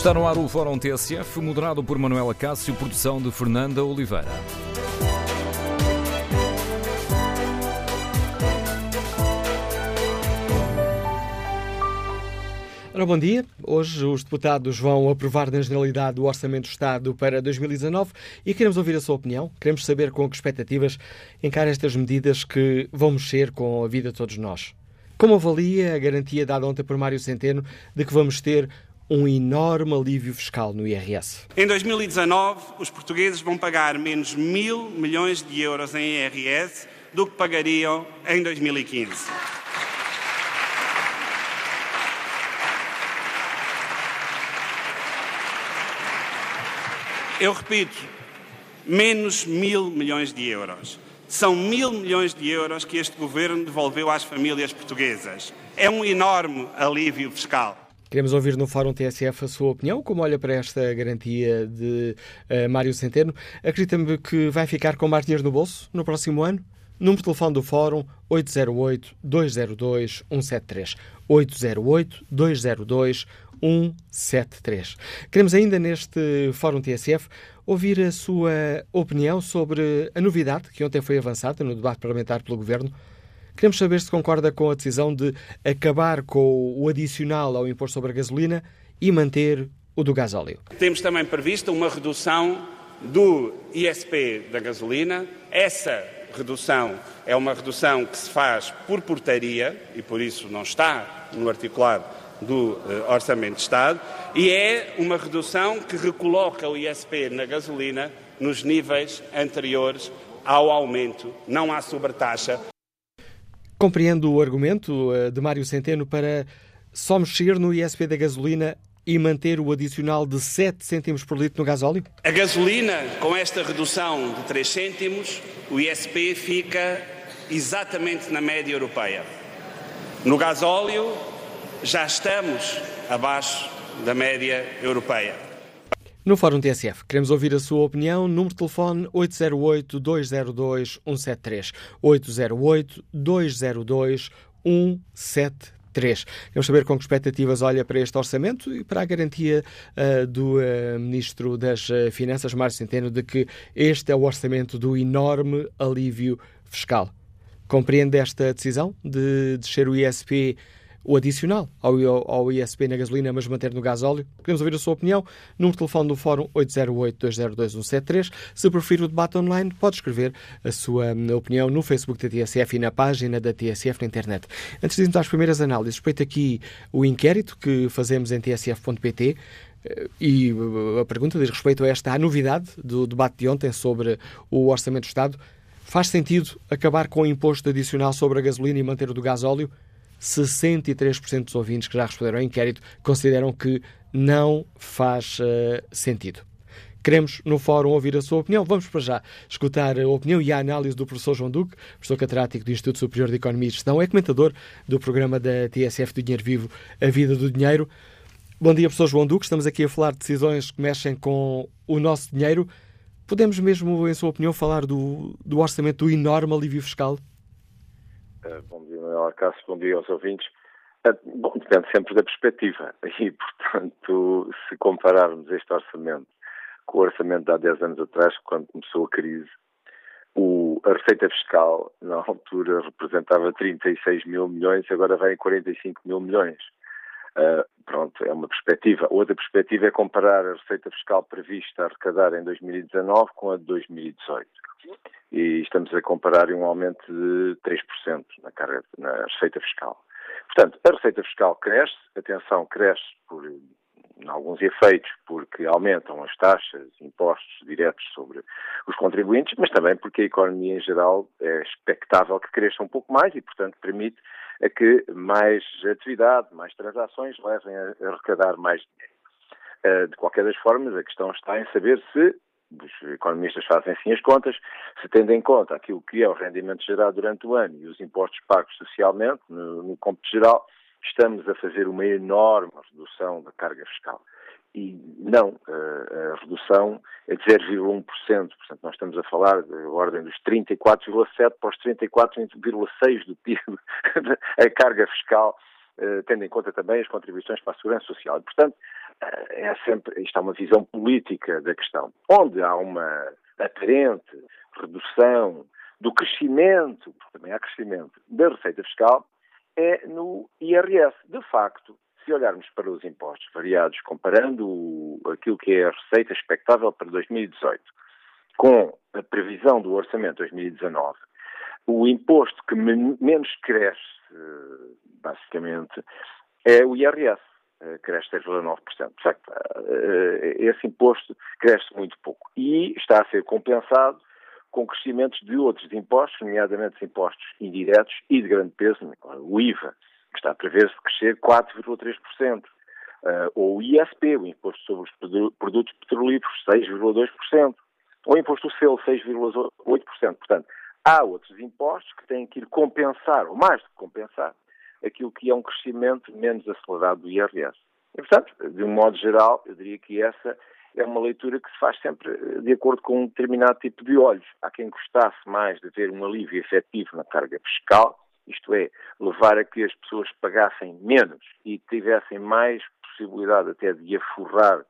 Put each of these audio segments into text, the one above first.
Está no ar o Fórum TSF, moderado por Manuela Cássio, produção de Fernanda Oliveira. Ora, bom dia. Hoje os deputados vão aprovar na generalidade o Orçamento do Estado para 2019 e queremos ouvir a sua opinião. Queremos saber com que expectativas encara estas medidas que vão mexer com a vida de todos nós. Como avalia a garantia dada ontem por Mário Centeno de que vamos ter um enorme alívio fiscal no IRS? Em 2019, os portugueses vão pagar menos mil milhões de euros em IRS do que pagariam em 2015. Eu repito, menos mil milhões de euros. São mil milhões de euros que este governo devolveu às famílias portuguesas. É um enorme alívio fiscal. Queremos ouvir no Fórum TSF a sua opinião, como olha para esta garantia de uh, Mário Centeno. Acredita-me que vai ficar com mais dinheiro no bolso no próximo ano? Número de telefone do Fórum 808-202-173. 808-202-173. 173. Queremos ainda neste Fórum TSF ouvir a sua opinião sobre a novidade que ontem foi avançada no debate parlamentar pelo Governo. Queremos saber se concorda com a decisão de acabar com o adicional ao imposto sobre a gasolina e manter o do gasóleo. Temos também previsto uma redução do ISP da gasolina. Essa redução é uma redução que se faz por portaria e por isso não está no articulado do uh, Orçamento de Estado e é uma redução que recoloca o ISP na gasolina nos níveis anteriores ao aumento, não há sobretaxa. Compreendo o argumento uh, de Mário Centeno para só mexer no ISP da gasolina e manter o adicional de 7 cêntimos por litro no gasóleo? A gasolina, com esta redução de 3 cêntimos, o ISP fica exatamente na média europeia. No gasóleo, já estamos abaixo da média europeia. No Fórum TSF, queremos ouvir a sua opinião. Número de telefone 808-202-173. 808-202-173. Queremos saber com que expectativas olha para este orçamento e para a garantia uh, do uh, Ministro das uh, Finanças, Mário Centeno, de que este é o orçamento do enorme alívio fiscal. Compreende esta decisão de descer o ISP o adicional ao, ao ISP na gasolina, mas manter no gasóleo? Queremos ouvir a sua opinião. Número de telefone do Fórum 808-202-173. Se preferir o debate online, pode escrever a sua hum, opinião no Facebook da TSF e na página da TSF na internet. Antes de irmos às primeiras análises, respeito aqui o inquérito que fazemos em tsf.pt. Eh, e uh, a pergunta diz respeito a esta novidade do debate de ontem sobre o Orçamento do Estado. Faz sentido acabar com o imposto adicional sobre a gasolina e manter o do gasóleo? 63% dos ouvintes que já responderam ao inquérito consideram que não faz uh, sentido. Queremos, no fórum, ouvir a sua opinião. Vamos para já escutar a opinião e a análise do professor João Duque, professor catedrático do Instituto Superior de Economia e Gestão, é comentador do programa da TSF do Dinheiro Vivo, A Vida do Dinheiro. Bom dia, professor João Duque. Estamos aqui a falar de decisões que mexem com o nosso dinheiro. Podemos mesmo, em sua opinião, falar do, do orçamento do enorme alívio fiscal? Uh, bom Manuel Cássio, bom dia aos ouvintes. Uh, bom, depende sempre da perspectiva. E, portanto, se compararmos este orçamento com o orçamento de há 10 anos atrás, quando começou a crise, o, a receita fiscal, na altura, representava 36 mil milhões, agora vem 45 mil milhões. Uh, pronto, é uma perspectiva. Outra perspectiva é comparar a receita fiscal prevista a arrecadar em 2019 com a de 2018 e estamos a comparar um aumento de 3% na, carga, na receita fiscal. Portanto, a receita fiscal cresce, atenção, cresce por em alguns efeitos, porque aumentam as taxas, impostos diretos sobre os contribuintes, mas também porque a economia em geral é expectável que cresça um pouco mais e, portanto, permite a que mais atividade, mais transações levem a arrecadar mais dinheiro. Eh, de qualquer das formas, a questão está em saber se os economistas fazem assim as contas, se tendo em conta aquilo que é o rendimento gerado durante o ano e os impostos pagos socialmente, no, no geral, estamos a fazer uma enorme redução da carga fiscal. E não, a, a redução é de 0,1%, portanto nós estamos a falar da ordem dos 34,7% para os 34,6% do PIB, a carga fiscal, eh, tendo em conta também as contribuições para a segurança social. E, portanto, é sempre, isto é uma visão política da questão. Onde há uma aparente redução do crescimento, porque também há crescimento, da receita fiscal, é no IRS. De facto, se olharmos para os impostos variados, comparando aquilo que é a receita expectável para 2018 com a previsão do orçamento de 2019, o imposto que menos cresce, basicamente, é o IRS. Eh, cresce 6,9%. Eh, esse imposto cresce muito pouco. E está a ser compensado com crescimentos de outros impostos, nomeadamente os impostos indiretos e de grande peso, o IVA, que está a prever-se crescer 4,3%. Uh, ou o ISP, o Imposto sobre os Produtos Petrolíferos, 6,2%. Ou o Imposto do Selo, 6,8%. Portanto, há outros impostos que têm que ir compensar, ou mais do que compensar, aquilo que é um crescimento menos acelerado do IRS. E, portanto, de um modo geral, eu diria que essa é uma leitura que se faz sempre eh, de acordo com um determinado tipo de olhos. Há quem gostasse mais de ter um alívio efetivo na carga fiscal, isto é, levar a que as pessoas pagassem menos e tivessem mais possibilidade até de aforrar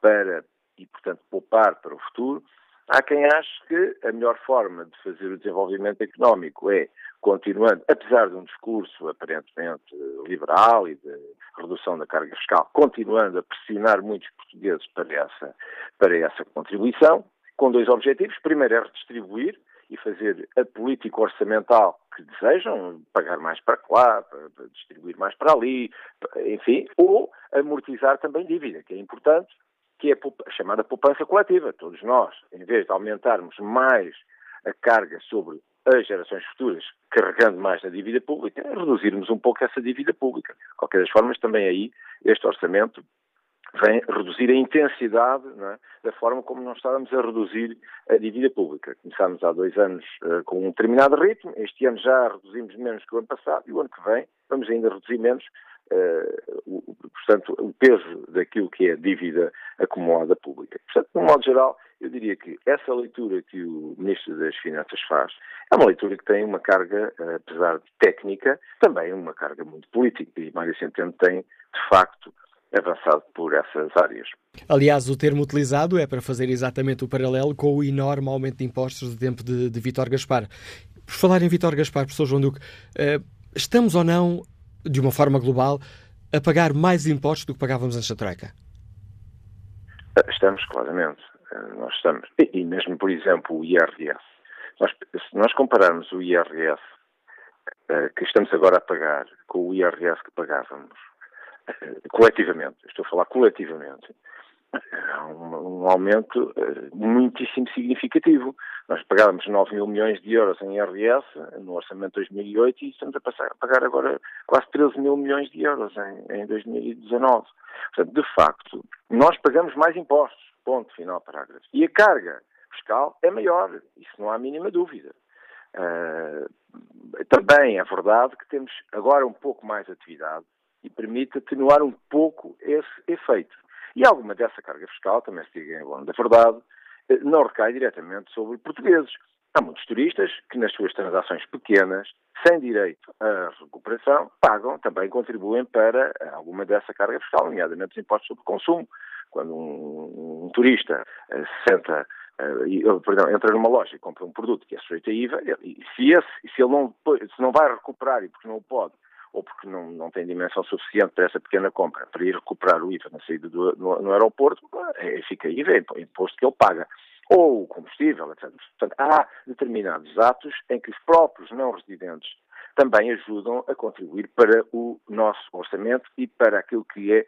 para e, portanto, poupar para o futuro. Há quem ache que a melhor forma de fazer o desenvolvimento económico é continuando, apesar de um discurso aparentemente liberal e de redução da carga fiscal, continuando a pressionar muitos portugueses para essa, para essa contribuição, com dois objetivos. Primeiro é redistribuir e fazer a política orçamental que desejam, pagar mais para lá, para distribuir mais para ali, enfim, ou amortizar também dívida, que é importante, que é a chamada poupança coletiva. Todos nós, em vez de aumentarmos mais a carga sobre as gerações futuras, carregando mais na dívida pública, reduzirmos um pouco essa dívida pública. De qualquer das formas, também aí este orçamento vem reduzir a intensidade é, da forma como nós estávamos a reduzir a dívida pública. Começámos há dois anos uh, com um determinado ritmo, este ano já reduzimos menos que o ano passado e o ano que vem vamos ainda reduzir menos, uh, o, portanto, o peso daquilo que é a dívida acumulada pública. Portanto, de um modo geral, eu diria que essa leitura que o Ministro das Finanças faz é uma leitura que tem uma carga, uh, apesar de técnica, também uma carga muito política e Mário Centeno tem, de facto, avançado por essas áreas. Aliás, o termo utilizado é para fazer exatamente o paralelo com o enorme aumento de impostos do tempo de, de Vítor Gaspar. Por falar em Vítor Gaspar, professor João Duque, uh, estamos ou não, de uma forma global, a pagar mais impostos do que pagávamos antes da Troika? Eh, estamos, claramente. Uh, nós estamos. E, mesmo, por exemplo, o IRS. Nós, se nós compararmos o IRS que estamos agora a pagar com o IRS que pagávamos coletivamente, estou a falar coletivamente, há um, um, aumento uh, muitíssimo significativo. Nós pagávamos 9 mil milhões de euros em IRS no orçamento de 2008 e estamos a, passar, a pagar agora quase 13 mil milhões de euros em, em 2019. Portanto, de facto, nós pagamos mais impostos, ponto final parágrafo. E a carga fiscal é maior, isso não há a mínima dúvida. Uh, também é verdade que temos agora um pouco mais atividade e permite atenuar um pouco esse efeito. E alguma dessa carga fiscal, também se diga em bom da verdade, eh, não recai diretamente sobre portugueses. Há muitos turistas que, nas suas transações pequenas, sem direito à recuperação, pagam, também contribuem para alguma dessa carga fiscal, nomeadamente os impostos sobre consumo. Quando um, um turista se senta, uh, perdão, entra numa loja e compra um produto que é sujeito a IVA, e se, esse, se ele não, se não vai recuperar e porque não o pode, ou porque não, não tem dimensão suficiente para essa pequena compra, para ir recuperar o IVA na saída do, no, no aeroporto, é, fica IVA, é imposto que ele paga. Ou o combustível, etc. Portanto, há determinados atos em que os próprios não residentes também ajudam a contribuir para o nosso orçamento e para aquilo que é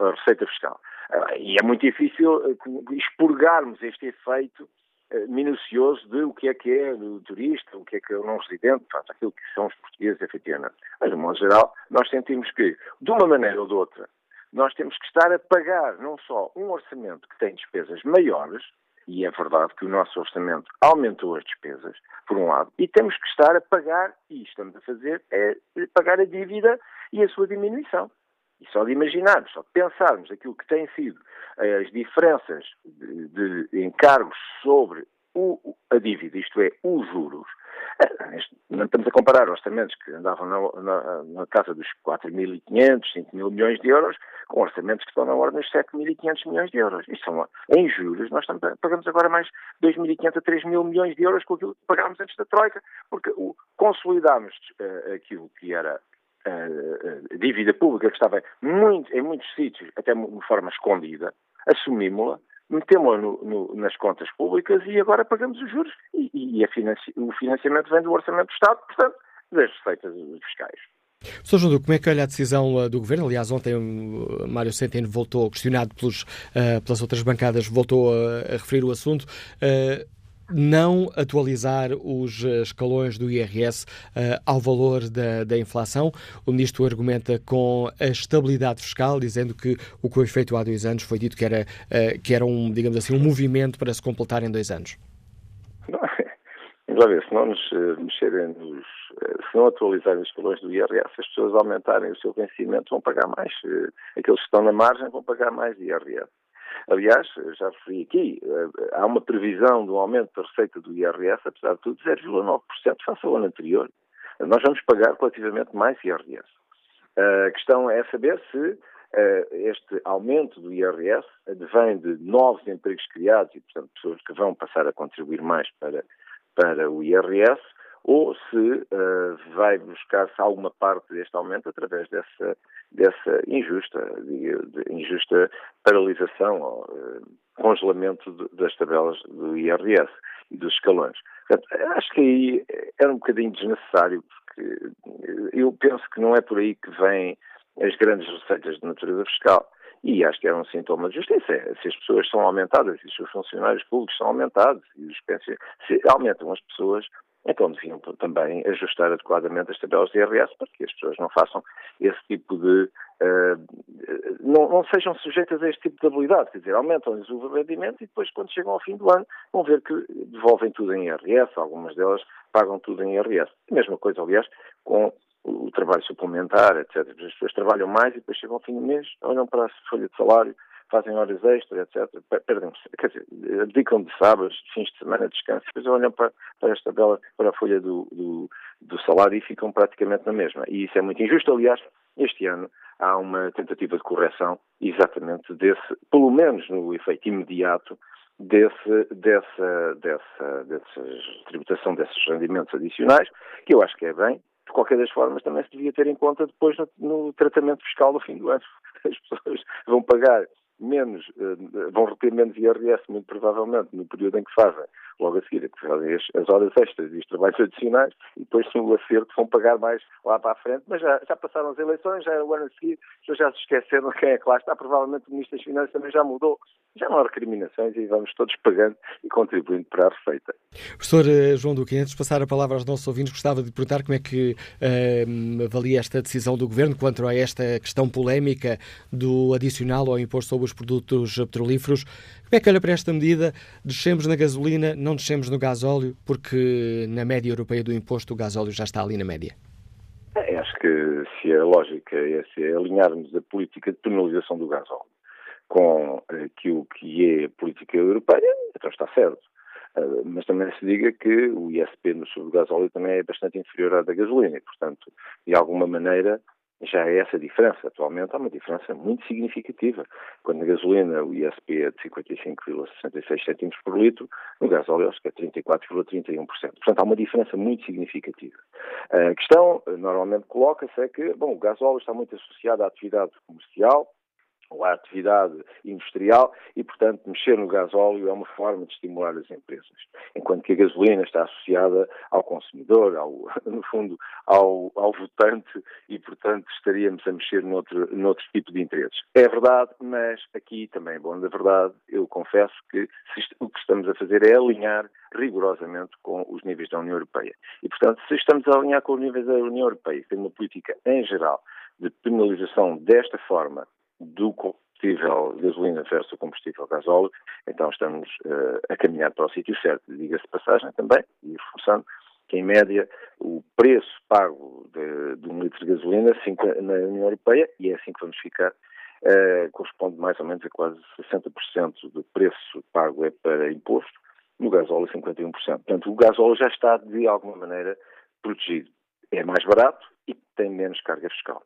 a receita fiscal. Ah, e é muito difícil eh, expurgarmos este efeito minucioso de o que é que é o turista, o que é que é o não residente, portanto, aquilo que são os portugueses, efetivamente. Mas, de modo geral, nós sentimos que, de uma maneira ou de outra, nós temos que estar a pagar não só um orçamento que tem despesas maiores, e é verdade que o nosso orçamento aumentou as despesas, por um lado, e temos que estar a pagar, e estamos a fazer, é pagar a dívida e a sua diminuição. E só de imaginarmos, só de pensarmos aquilo que têm sido eh, as diferenças de, de encargos sobre o, a dívida, isto é, os juros, Eh, não estamos a comparar orçamentos que andavam na, na, na casa dos 4.500, 5.000 milhões de euros com orçamentos que estão na ordem dos 7.500 milhões de euros. Isso são, em juros, nós estamos, pagamos agora mais 2.500 a 3.000 milhões de euros com aquilo que pagámos antes da Troika, porque o, consolidámos uh, aquilo que era a dívida pública que estava muito, em muitos sítios, até de forma escondida, assumimos-la, metemos-la nas contas públicas e agora pagamos os juros e, e financi o financiamento vem do Orçamento do Estado, portanto, das receitas fiscais. Sr. João como é que olha a decisão uh, do Governo? Aliás, ontem Mário Centeno voltou, questionado pelos, uh, pelas outras bancadas, voltou a, a referir o assunto. Uh, não atualizar os eh, escalões do IRS uh, ao valor da, da, inflação. O ministro argumenta com a estabilidade fiscal, dizendo que o que foi feito há dois anos foi dito que era, uh, que era um, digamos assim, um movimento para se completar em dois anos. Não, vamos ver, se não nos mexerem nos, se não atualizarem os escalões do IRS, as pessoas aumentarem o seu vencimento vão pagar mais. Aqueles que estão na margem vão pagar mais IRS. Aliás, já referi aqui, eh, há uma previsão de um aumento da receita do IRS, apesar de tudo, 0,9% face ao ano anterior. Nós vamos pagar relativamente mais IRS. A questão é saber se eh, este aumento do IRS advém de novos empregos criados e, portanto, pessoas que vão passar a contribuir mais para, para o IRS, ou se uh, vai buscar-se alguma parte deste aumento através dessa, dessa injusta, de, injusta paralisação ou uh, congelamento de, das tabelas do IRS e dos escalões. Portanto, acho que aí era um bocadinho desnecessário, porque eu penso que não é por aí que vêm as grandes receitas de natureza fiscal. E acho que era um sintoma de justiça. É, se as pessoas são aumentadas, e os funcionários públicos são aumentados, se aumentam as pessoas, então deviam também ajustar adequadamente as tabelas de IRS para que as pessoas não façam esse tipo de. Uh, não, não, sejam sujeitas a este tipo de habilidade, quer dizer, aumentam-lhes o rendimento e depois, quando chegam ao fim do ano, vão ver que devolvem tudo em IRS, algumas delas pagam tudo em IRS. A mesma coisa, aliás, com o trabalho suplementar, etc. As pessoas trabalham mais e depois chegam ao fim do mês, olham para a folha de salário fazem horas extras, etc. Perdem, quer dizer, dedicam de sábados, fins de semana, descanso, depois olham para, para esta tabela, para a folha do, do, do salário e ficam praticamente na mesma. E isso é muito injusto. Aliás, este ano há uma tentativa de correção exatamente desse, pelo menos no efeito imediato, desse, dessa, dessa, dessa tributação desses rendimentos adicionais, que eu acho que é bem. De qualquer das formas, também se devia ter em conta depois no, no tratamento fiscal do fim do ano. As pessoas vão pagar menos, uh, vão reter menos IRS, muito provavelmente, no período em que fazem, logo a seguir, que fazem as, as horas extras e os trabalhos adicionais, e depois sim o acerto vão pagar mais lá para a frente, mas já, já passaram as eleições, já é o ano a seguir, já se esqueceram quem é que lá está, provavelmente o Ministro das Finanças também já mudou, já não há recriminações e vamos todos pagando e contribuindo para a receita. Professor eh, João Duque, antes de passar a palavra aos nossos ouvintes, gostava de perguntar como é que uh, avalia esta decisão do Governo quanto a esta questão polémica do adicional ao imposto sobre os produtos petrolíferos. Como é que olha para esta medida? Descemos na gasolina, não descemos no gasóleo, porque na média europeia do imposto o gasóleo já está ali na média? É, acho que se a lógica é, se alinharmos a política de penalização do gasóleo com aquilo que é a política europeia, então está certo. Uh, mas também se diga que o ISP no sul do gasóleo também é bastante inferior à da gasolina e, portanto, de alguma maneira, já é essa diferença. Atualmente há uma diferença muito significativa. Quando na gasolina o ISP é de 55,66 cêntimos por litro, no acho que é 34,31%. Portanto, há uma diferença muito significativa. A questão, normalmente, coloca-se é que, bom, o gasóleo está muito associado à atividade comercial, ou à atividade industrial e, portanto, mexer no gasóleo é uma forma de estimular as empresas. Enquanto que a gasolina está associada ao consumidor, ao, no fundo, ao, ao votante e, portanto, estaríamos a mexer noutro, noutro tipo de interesses. É verdade, mas aqui também é bom da verdade, eu confesso que o que estamos a fazer é alinhar rigorosamente com os níveis da União Europeia. E, portanto, se estamos a alinhar com os níveis da União Europeia, tem uma política em geral de penalização desta forma do combustível gasolina versus o combustível gasóleo, então estamos uh, a caminhar para o sítio certo. Diga-se passagem também, e reforçando, que em média o preço pago de, de um litro de gasolina na União Europeia, e é assim que vamos ficar, uh, corresponde mais ou menos a quase 60% do preço pago é para imposto no gasóleo 51%. Portanto, o gasóleo já está, de alguma maneira, protegido. É mais barato e tem menos carga fiscal.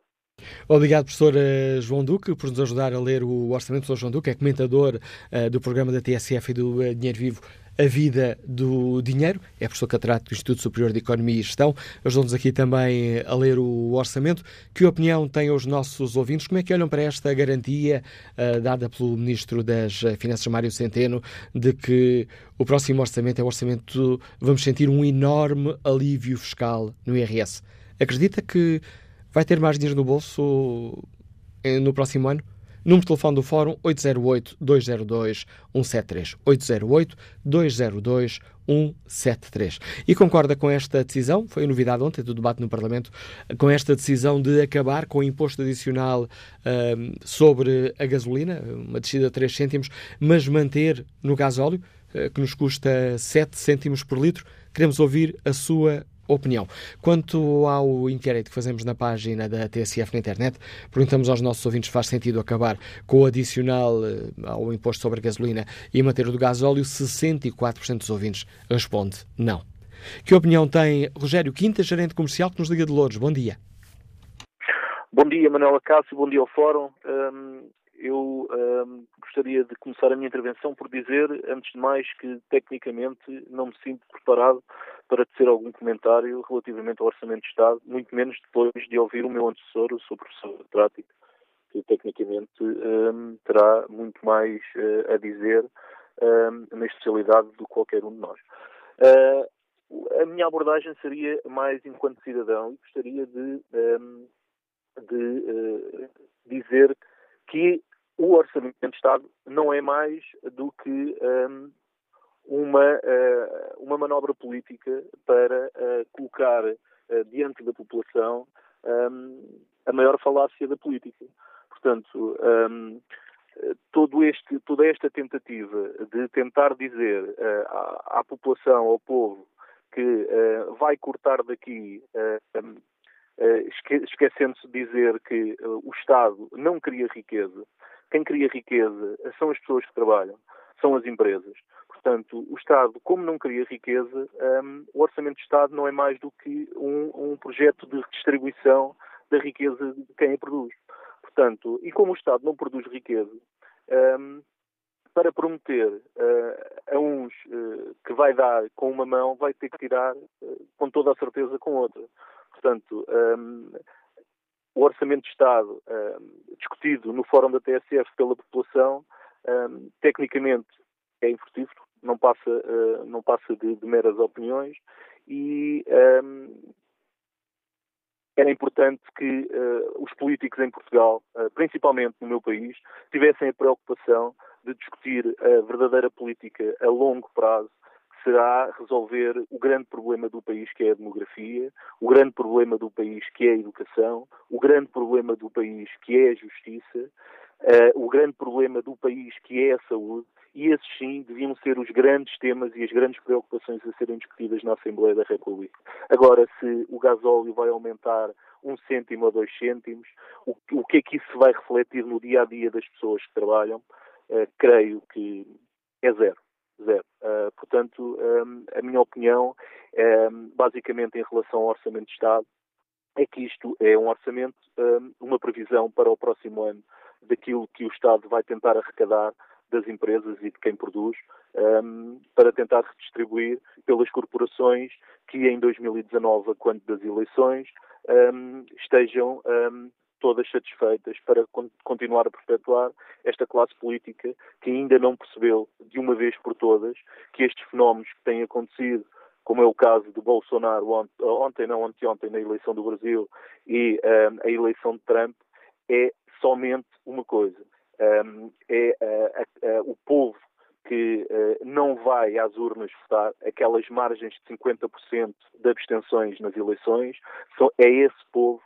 Obrigado, professor eh, João Duque, por nos ajudar a ler o orçamento. O João Duque é comentador uh, do programa da TSF e do uh, Dinheiro Vivo a vida do dinheiro. É professor catedrático do Instituto Superior de Economia e Gestão. Ajudou-nos aqui também a ler o orçamento. Que opinião têm os nossos ouvintes? Como é que olham para esta garantia uh, dada pelo Ministro das Finanças, Mário Centeno, de que o próximo orçamento é o orçamento, vamos sentir um enorme alívio fiscal no IRS? Acredita que vai ter mais dinheiro no bolso eh, no próximo ano? Número de telefone do Fórum 808-202-173. 808-202-173. E concorda com esta decisão, foi a novidade ontem do debate no Parlamento, com esta decisão de acabar com o imposto adicional uh, sobre a gasolina, uma descida de 3 cêntimos, mas manter no gasóleo, uh, que nos custa 7 cêntimos por litro. Queremos ouvir a sua opinião. Quanto ao inquérito que fazemos na página da TSF na internet, perguntamos aos nossos ouvintes se faz sentido acabar com o adicional eh, ao imposto sobre a gasolina e manter o do gasóleo. 64% dos ouvintes responde não. Que opinião tem Rogério Quinta, gerente comercial que nos liga de Louros? Bom dia. Bom dia, Manuela Cássio, bom dia ao Fórum. Um, eu um, gostaria de começar a minha intervenção por dizer, antes de mais, que tecnicamente não me sinto preparado para tecer algum comentário relativamente ao Orçamento de Estado, muito menos depois de ouvir o meu antecessor, o seu professor prático, que tecnicamente um, terá muito mais uh, a dizer um, na especialidade que qualquer um de nós. Uh, a minha abordagem seria mais enquanto cidadão e gostaria de, um, de uh, dizer que o Orçamento de Estado não é mais do que um, uma, uh, uma manobra política para uh, colocar uh, diante da população um, a maior falácia da política. Portanto, um, todo este, toda esta tentativa de tentar dizer à, à, população, ao povo, que vai cortar daqui um, esquecendo-se de dizer que o Estado não cria riqueza, quem cria riqueza são as pessoas que trabalham, são as empresas. Portanto, o Estado, como não cria riqueza, um, o Orçamento de Estado não é mais do que um, um projeto de redistribuição da riqueza de quem a produz. Portanto, e como o Estado não produz riqueza, um, para prometer uh, a uns uh, que vai dar com uma mão, vai ter que tirar uh, com toda a certeza com outra. Portanto, um, o Orçamento de Estado discutido no Fórum da TSF pela população, tecnicamente é infrutífero, não passa, uh, não passa de, de, meras opiniões e um, era importante que uh, os políticos em Portugal, uh, principalmente no meu país, tivessem a preocupação de discutir a verdadeira política a longo prazo será resolver o grande problema do país que é a demografia, o grande problema do país que é a educação, o grande problema do país que é a justiça, uh, o grande problema do país que é a saúde, e esses sim deviam ser os grandes temas e as grandes preocupações a serem discutidas na Assembleia da República. Agora, se o gasóleo vai aumentar um cêntimo ou dois cêntimos, o, o que é que isso vai refletir no dia a dia das pessoas que trabalham? Uh, creio que é zero. Zero. Uh, portanto, um, a minha opinião, um, basicamente em relação ao Orçamento de Estado, é que isto é um orçamento, um, uma previsão para o próximo ano daquilo que o Estado vai tentar arrecadar das empresas e de quem produz para tentar redistribuir pelas corporações que em 2019, quando das eleições, estejam todas satisfeitas para continuar a perpetuar esta classe política que ainda não percebeu de uma vez por todas que estes fenómenos que têm acontecido como é o caso de Bolsonaro ontem, não anteontem, na eleição do Brasil e um, a eleição de Trump, é somente uma coisa. Um, é uh, uh, o povo que uh, não vai às urnas votar, aquelas margens de 50% de abstenções nas eleições, é esse povo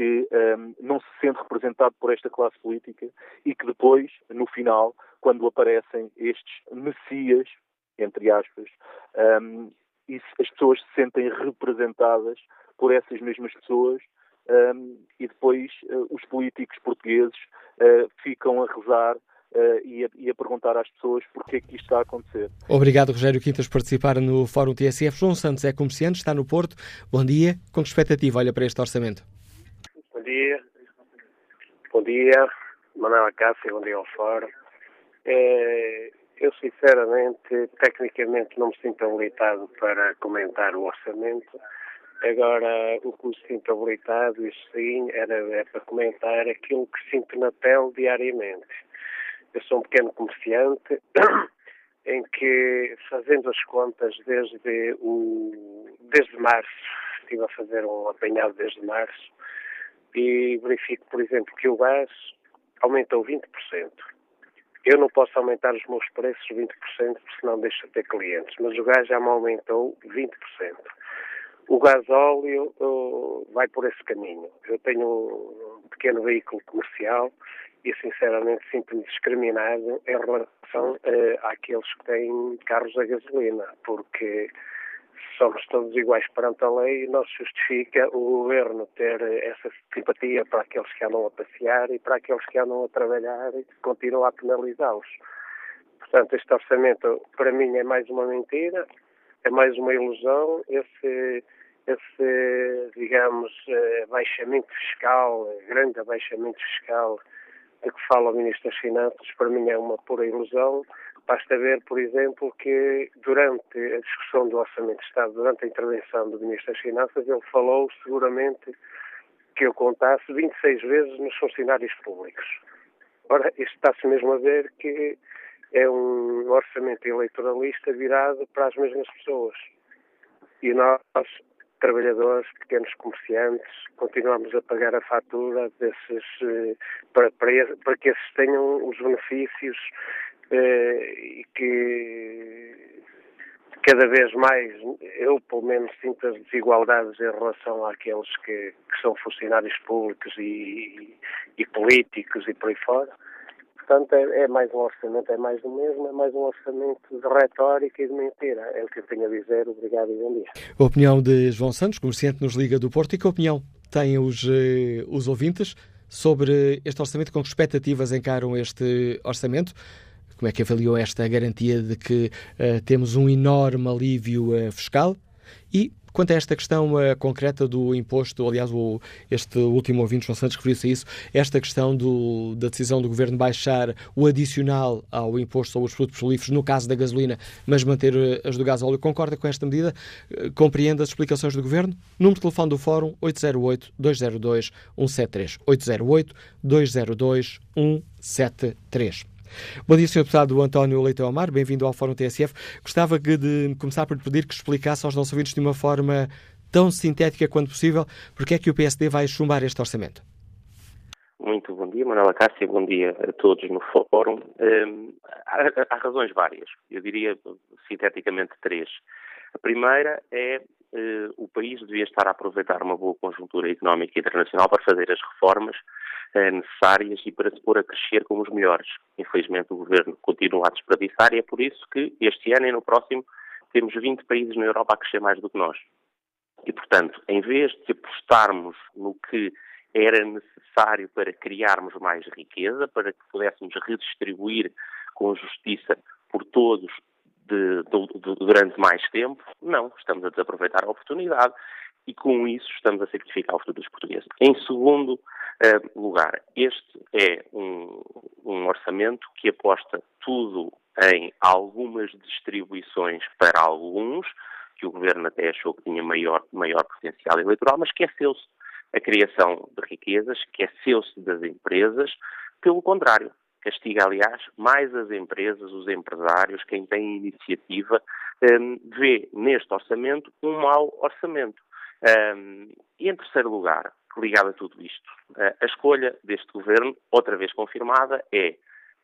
que um, não se sente representado por esta classe política e que depois, no final, quando aparecem estes messias, entre aspas, um, as pessoas se sentem representadas por essas mesmas pessoas um, e depois uh, os políticos portugueses uh, ficam a rezar uh, e, a, e, a, perguntar às pessoas porque é que isto está a acontecer. Obrigado, Rogério Quintas, por participar no Fórum TSF. João Santos é comerciante, está no Porto. Bom dia. Com que expectativa olha para este orçamento? Dia. Bom dia, Manuela Cássio, bom dia ao Fórum. É, eu, sinceramente, tecnicamente não me sinto habilitado para comentar o orçamento. Agora, o que me sinto habilitado, isso sim, era, é para comentar aquilo que sinto na pele diariamente. Eu sou um pequeno comerciante em que, fazendo as contas desde, o, desde março, estive a fazer um apanhado desde março, e verifico, por exemplo, que o gás aumentou 20%. Eu não posso aumentar os meus preços 20%, porque senão deixo de ter clientes, mas o gás já me aumentou 20%. O gasóleo uh, vai por esse caminho. Eu tenho um pequeno veículo comercial e, sinceramente, sinto-me discriminado em relação uh, àqueles que têm carros a gasolina, porque somos todos iguais perante a lei e não se justifica o governo ter essa simpatia para aqueles que andam a passear e para aqueles que andam a trabalhar e continua a penalizá-los. Portanto, este orçamento para mim é mais uma mentira, é mais uma ilusão. Esse, esse digamos, abaixamento fiscal, grande abaixamento fiscal de que fala o Ministro das Finanças, para mim é uma pura ilusão. Basta ver, por exemplo, que durante a discussão do Orçamento de Estado, durante a intervenção do Ministro das Finanças, ele falou seguramente que eu contasse 26 vezes nos funcionários públicos. Ora, isto está-se mesmo a ver que é um orçamento eleitoralista virado para as mesmas pessoas. E nós, trabalhadores, pequenos comerciantes, continuamos a pagar a fatura desses, eh, para, para, para que esses tenham os benefícios e que cada vez mais eu pelo menos sinto as desigualdades em relação àqueles que, que são funcionários públicos e, e, políticos e por aí fora. Portanto, é, é, mais um orçamento, é mais do mesmo, é mais um orçamento de retórica e de mentira. É o que eu tenho a dizer. Obrigado e bom dia. A opinião de João Santos, comerciante nos Liga do Porto, e que opinião têm os, eh, os ouvintes sobre este orçamento? Com que expectativas encaram este orçamento? Como é que avaliou esta garantia de que uh, temos um enorme alívio uh, fiscal? E Quanto a esta questão uh, concreta do imposto, aliás, o, este último ouvinte, João Santos, referiu-se a isso, esta questão do, da decisão do Governo baixar o adicional ao imposto sobre os produtos petrolíferos, no caso da gasolina, mas manter uh, as do gás óleo, concorda com esta medida? Uh, compreende as explicações do Governo? Número de telefone do Fórum 808-202-173. 808-202-173. Bom dia, Sr. Deputado António Leitão Amar, bem-vindo ao Fórum TSF. Gostava de começar por pedir que explicasse aos nossos ouvintes de uma forma tão sintética quanto possível porque é que o PSD vai chumbar este orçamento. Muito bom dia, Manuela Cássia, bom dia a todos no Fórum. Hum, há, razões várias, eu diria sinteticamente três. A primeira é uh, o país devia estar a aproveitar uma boa conjuntura económica internacional para fazer as reformas uh, necessárias e para se pôr a crescer como os melhores. Infelizmente o governo continua a desperdiçar e é por isso que este ano e no próximo temos 20 países na Europa a crescer mais do que nós. E, portanto, em vez de apostarmos no que era necessário para criarmos mais riqueza, para que pudéssemos redistribuir com justiça por todos de, de, durante mais tempo, não, estamos a desaproveitar a oportunidade e com isso estamos a sacrificar o futuro dos portugueses. Em segundo uh, lugar, este é um, um orçamento que aposta tudo em algumas distribuições para alguns, que o Governo até achou que tinha maior, maior potencial eleitoral, mas esqueceu-se a criação de riquezas, esqueceu-se das empresas, pelo contrário, castiga, aliás, mais as empresas, os empresários, quem tem iniciativa, um, vê neste orçamento um mau orçamento. Um, e em terceiro lugar, ligado a tudo isto, a escolha deste governo, outra vez confirmada, é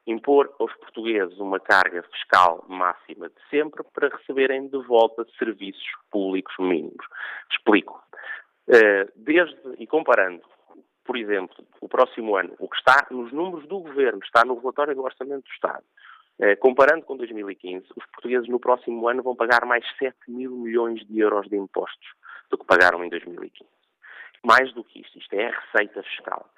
impor aos portugueses uma carga fiscal máxima de sempre para receberem de volta serviços públicos mínimos. Explico. Uh, desde, e comparando por exemplo, o próximo ano, o que está nos números do Governo, está no relatório do Orçamento do Estado, eh, comparando com 2015, os portugueses no próximo ano vão pagar mais 7 mil milhões de euros de impostos do que pagaram em 2015. Mais do que isto, isto é a receita fiscal.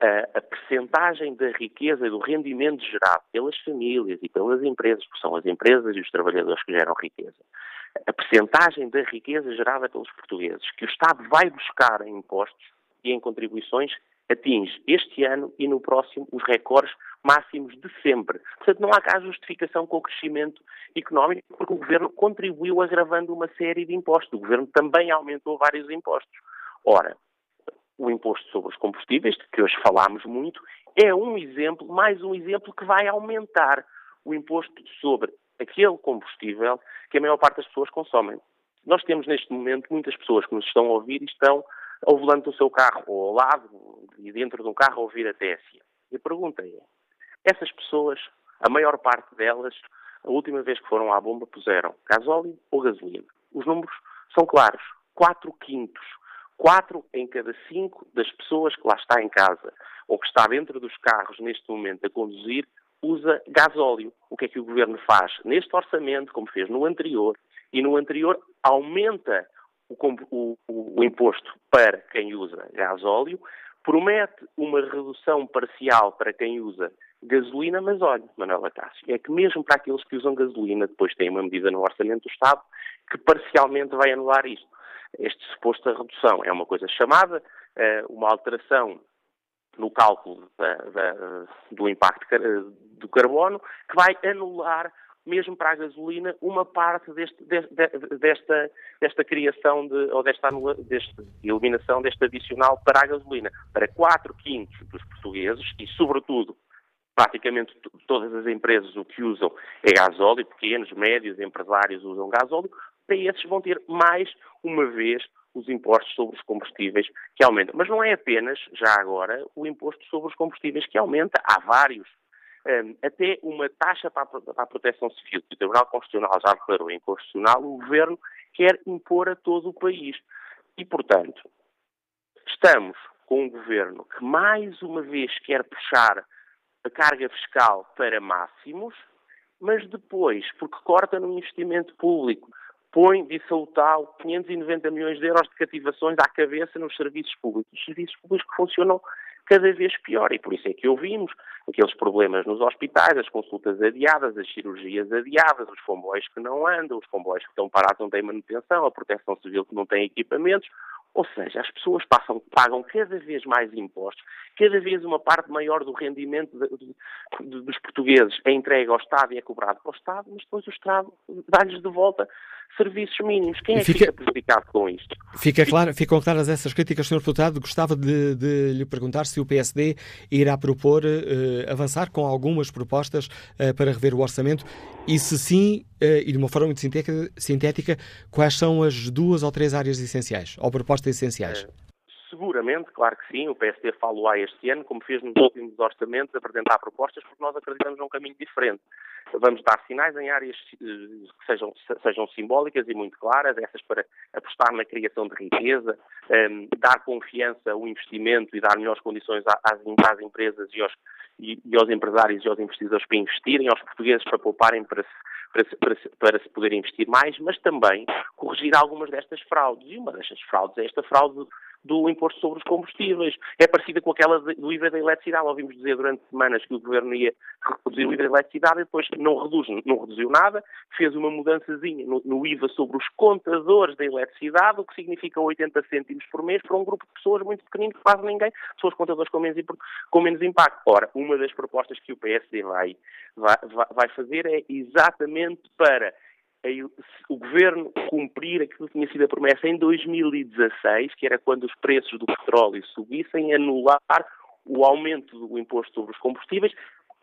a percentagem da riqueza e do rendimento gerado pelas famílias e pelas empresas, porque são as empresas e os trabalhadores que geram riqueza, a percentagem da riqueza gerada pelos portugueses que o Estado vai buscar em impostos e em contribuições atinge este ano e no próximo os recordes máximos de sempre. Portanto, não há cá justificação com o crescimento económico, porque o Governo contribuiu agravando uma série de impostos. O Governo também aumentou vários impostos. Ora, o imposto sobre os combustíveis, que hoje falámos muito, é um exemplo, mais um exemplo que vai aumentar o imposto sobre aquele combustível que a maior parte das pessoas consomem. Nós temos neste momento muitas pessoas que nos estão a ouvir e estão ao volante do seu carro, ou ao lado e dentro de um carro ouvir a TSE. E a pergunta é, essas pessoas, a maior parte delas, a última vez que foram à bomba puseram gasóleo ou gasolina. Os números são claros. 4 quintos Quatro em cada cinco das pessoas que lá está em casa ou que está dentro dos carros neste momento a conduzir usa gasóleo. O que é que o governo faz? Neste orçamento, como fez no anterior, e no anterior aumenta o, o, o, imposto para quem usa gasóleo, promete uma redução parcial para quem usa gasolina, mas olha, Manuela Cássio, é que mesmo para aqueles que usam gasolina, depois tem uma medida no Orçamento do Estado que parcialmente vai anular isto este suposta redução. É uma coisa chamada, eh, uma alteração no cálculo da, da, do impacto do carbono, que vai anular, mesmo para a gasolina, uma parte deste, desta, desta criação de, ou desta, desta eliminação deste adicional para a gasolina. Para 4 quintos dos portugueses, e sobretudo praticamente todas as empresas o que usam é gasóleo, pequenos, médios, empresários usam gasóleo, para esses vão ter mais uma vez os impostos sobre os combustíveis que aumentam. Mas não é apenas, já agora, o imposto sobre os combustíveis que aumenta, há vários. Até uma taxa para a, proteção civil, que o Tribunal Constitucional já declarou inconstitucional, o Governo quer impor a todo o país. E, portanto, estamos com um Governo que mais uma vez quer puxar a carga fiscal para máximos, mas depois, porque corta no investimento público, põe, o tal, 590 milhões de euros de cativações à cabeça nos serviços públicos. Os serviços públicos que funcionam cada vez pior e por isso é que ouvimos aqueles problemas nos hospitais, as consultas adiadas, as cirurgias adiadas, os comboios que não andam, os comboios que estão parados não têm manutenção, a proteção civil que não tem equipamentos. Ou seja, as pessoas passam, pagam cada vez mais impostos, cada vez uma parte maior do rendimento de, de, de, dos portugueses é entregue ao Estado e é cobrado para o Estado, mas depois o Estado dá-lhes de volta serviços mínimos. Quem é fica, que fica prejudicado com isto? Fica claro, ficam claras essas críticas, Sr. Deputado. Gostava de, de, lhe perguntar se o PSD irá propor uh, avançar com algumas propostas uh, para rever o orçamento e, se sim, uh, e de uma forma muito sintética, sintética, quais são as duas ou três áreas essenciais, ou propostas essenciais? Seguramente, claro que sim, o PSD falou lá este ano, como fez nos últimos orçamentos, apresentar propostas, porque nós acreditamos num caminho diferente. Vamos dar sinais em áreas eh, que sejam, sejam simbólicas e muito claras, essas para apostar na criação de riqueza, um, ehm, dar confiança ao investimento e dar melhores condições às, às empresas e aos, e, e aos empresários e aos investidores para investirem, aos portugueses para pouparem para se para se, para, se, para se, poder investir mais, mas também corrigir algumas destas fraudes. E uma destas fraudes é esta fraude do imposto sobre os combustíveis. É parecida com aquela do IVA da eletricidade. Ouvimos dizer durante semanas que o governo ia reduzir o IVA da eletricidade e depois não, reduz, não reduziu nada, fez uma mudançazinha no, no, IVA sobre os contadores da eletricidade, o que significa 80 cêntimos por mês para um grupo de pessoas muito pequenino, quase ninguém, os contadores com menos, com menos impacto. Ora, uma das propostas que o PSD vai, vai, vai fazer é exatamente para o governo cumprir aquilo que tinha sido a promessa em 2016, que era quando os preços do petróleo subissem, anular o aumento do imposto sobre os combustíveis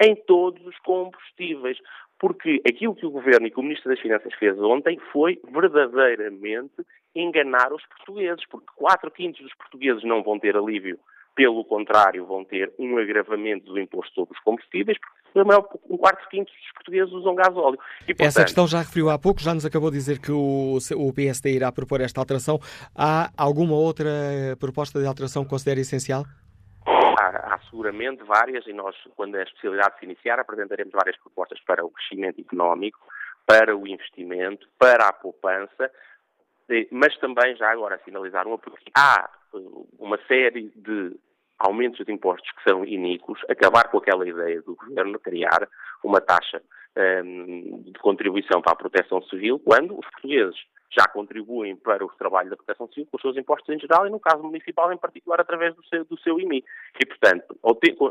em todos os combustíveis. Porque aquilo que o governo e que o Ministro das Finanças fez ontem foi verdadeiramente enganar os portugueses, porque 4 quintos dos portugueses não vão ter alívio pelo contrário, vão ter um agravamento do imposto sobre os combustíveis, porque maior, um quarto quinto dos portugueses usam gasóleo. E, portanto, Essa questão já referiu há pouco, já nos acabou de dizer que o, o PSD irá propor esta alteração. Há alguma outra proposta de alteração que considera essencial? Há, há, seguramente várias, e nós, quando a especialidade se iniciar, apresentaremos várias propostas para o crescimento económico, para o investimento, para a poupança, mas também, já agora, sinalizar uma, porque há uma série de aumentos de impostos que são iníquos, acabar com aquela ideia do governo criar uma taxa um, de contribuição para a proteção civil, quando os portugueses já contribuem para o trabalho da proteção civil com os seus impostos em geral e, no caso municipal em particular, através do seu, do seu IMI. E, portanto,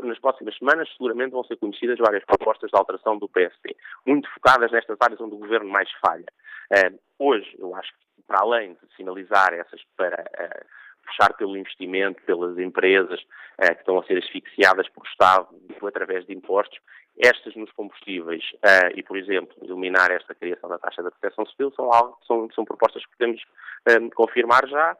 nas próximas semanas, seguramente vão ser conhecidas várias propostas de alteração do PSD, muito focadas nestas áreas onde o governo mais falha. Uh, hoje, eu acho que, para além de sinalizar essas para. Uh, puxar pelo investimento, pelas empresas uh, que estão a ser asfixiadas por Estado através de impostos, estas nos combustíveis uh, e, por exemplo, eliminar esta criação da taxa da proteção civil são, algo, são, são propostas que podemos um, confirmar já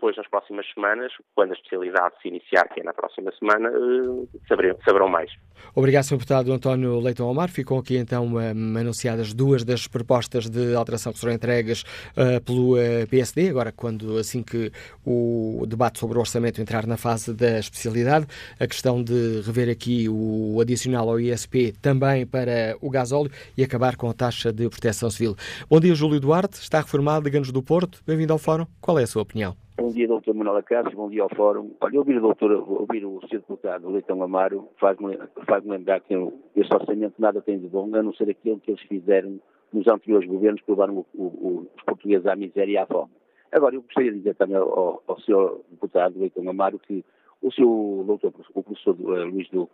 depois, nas próximas semanas, quando a especialidade se iniciar, que é na próxima semana, eh, saberão, saberão mais. Obrigado, Sr. Deputado António Leitão Omar. Ficam aqui então anunciadas duas das propostas de alteração que serão entregues uh, pelo PSD, agora quando assim que o debate sobre o orçamento entrar na fase da especialidade, a questão de rever aqui o adicional ao ISP também para o gasóleo e acabar com a taxa de proteção civil. Bom dia, Júlio Duarte, está reformado, Liga-nos do Porto. Bem-vindo ao Fórum. Qual é a sua opinião? Bom dia, doutor Manuel Cássio, bom dia ao Fórum. Olha, ouvir o doutor, ouvir o Sr. Deputado Leitão Amaro faz-me faz lembrar que este orçamento nada tem de bom, a não ser aquilo que eles fizeram nos anteriores governos que levaram o, o, os portugueses à miséria e à fome. Agora, eu gostaria de dizer também ao, ao Sr. Deputado Leitão Amaro que o seu doutor, o professor uh, Luís Duque,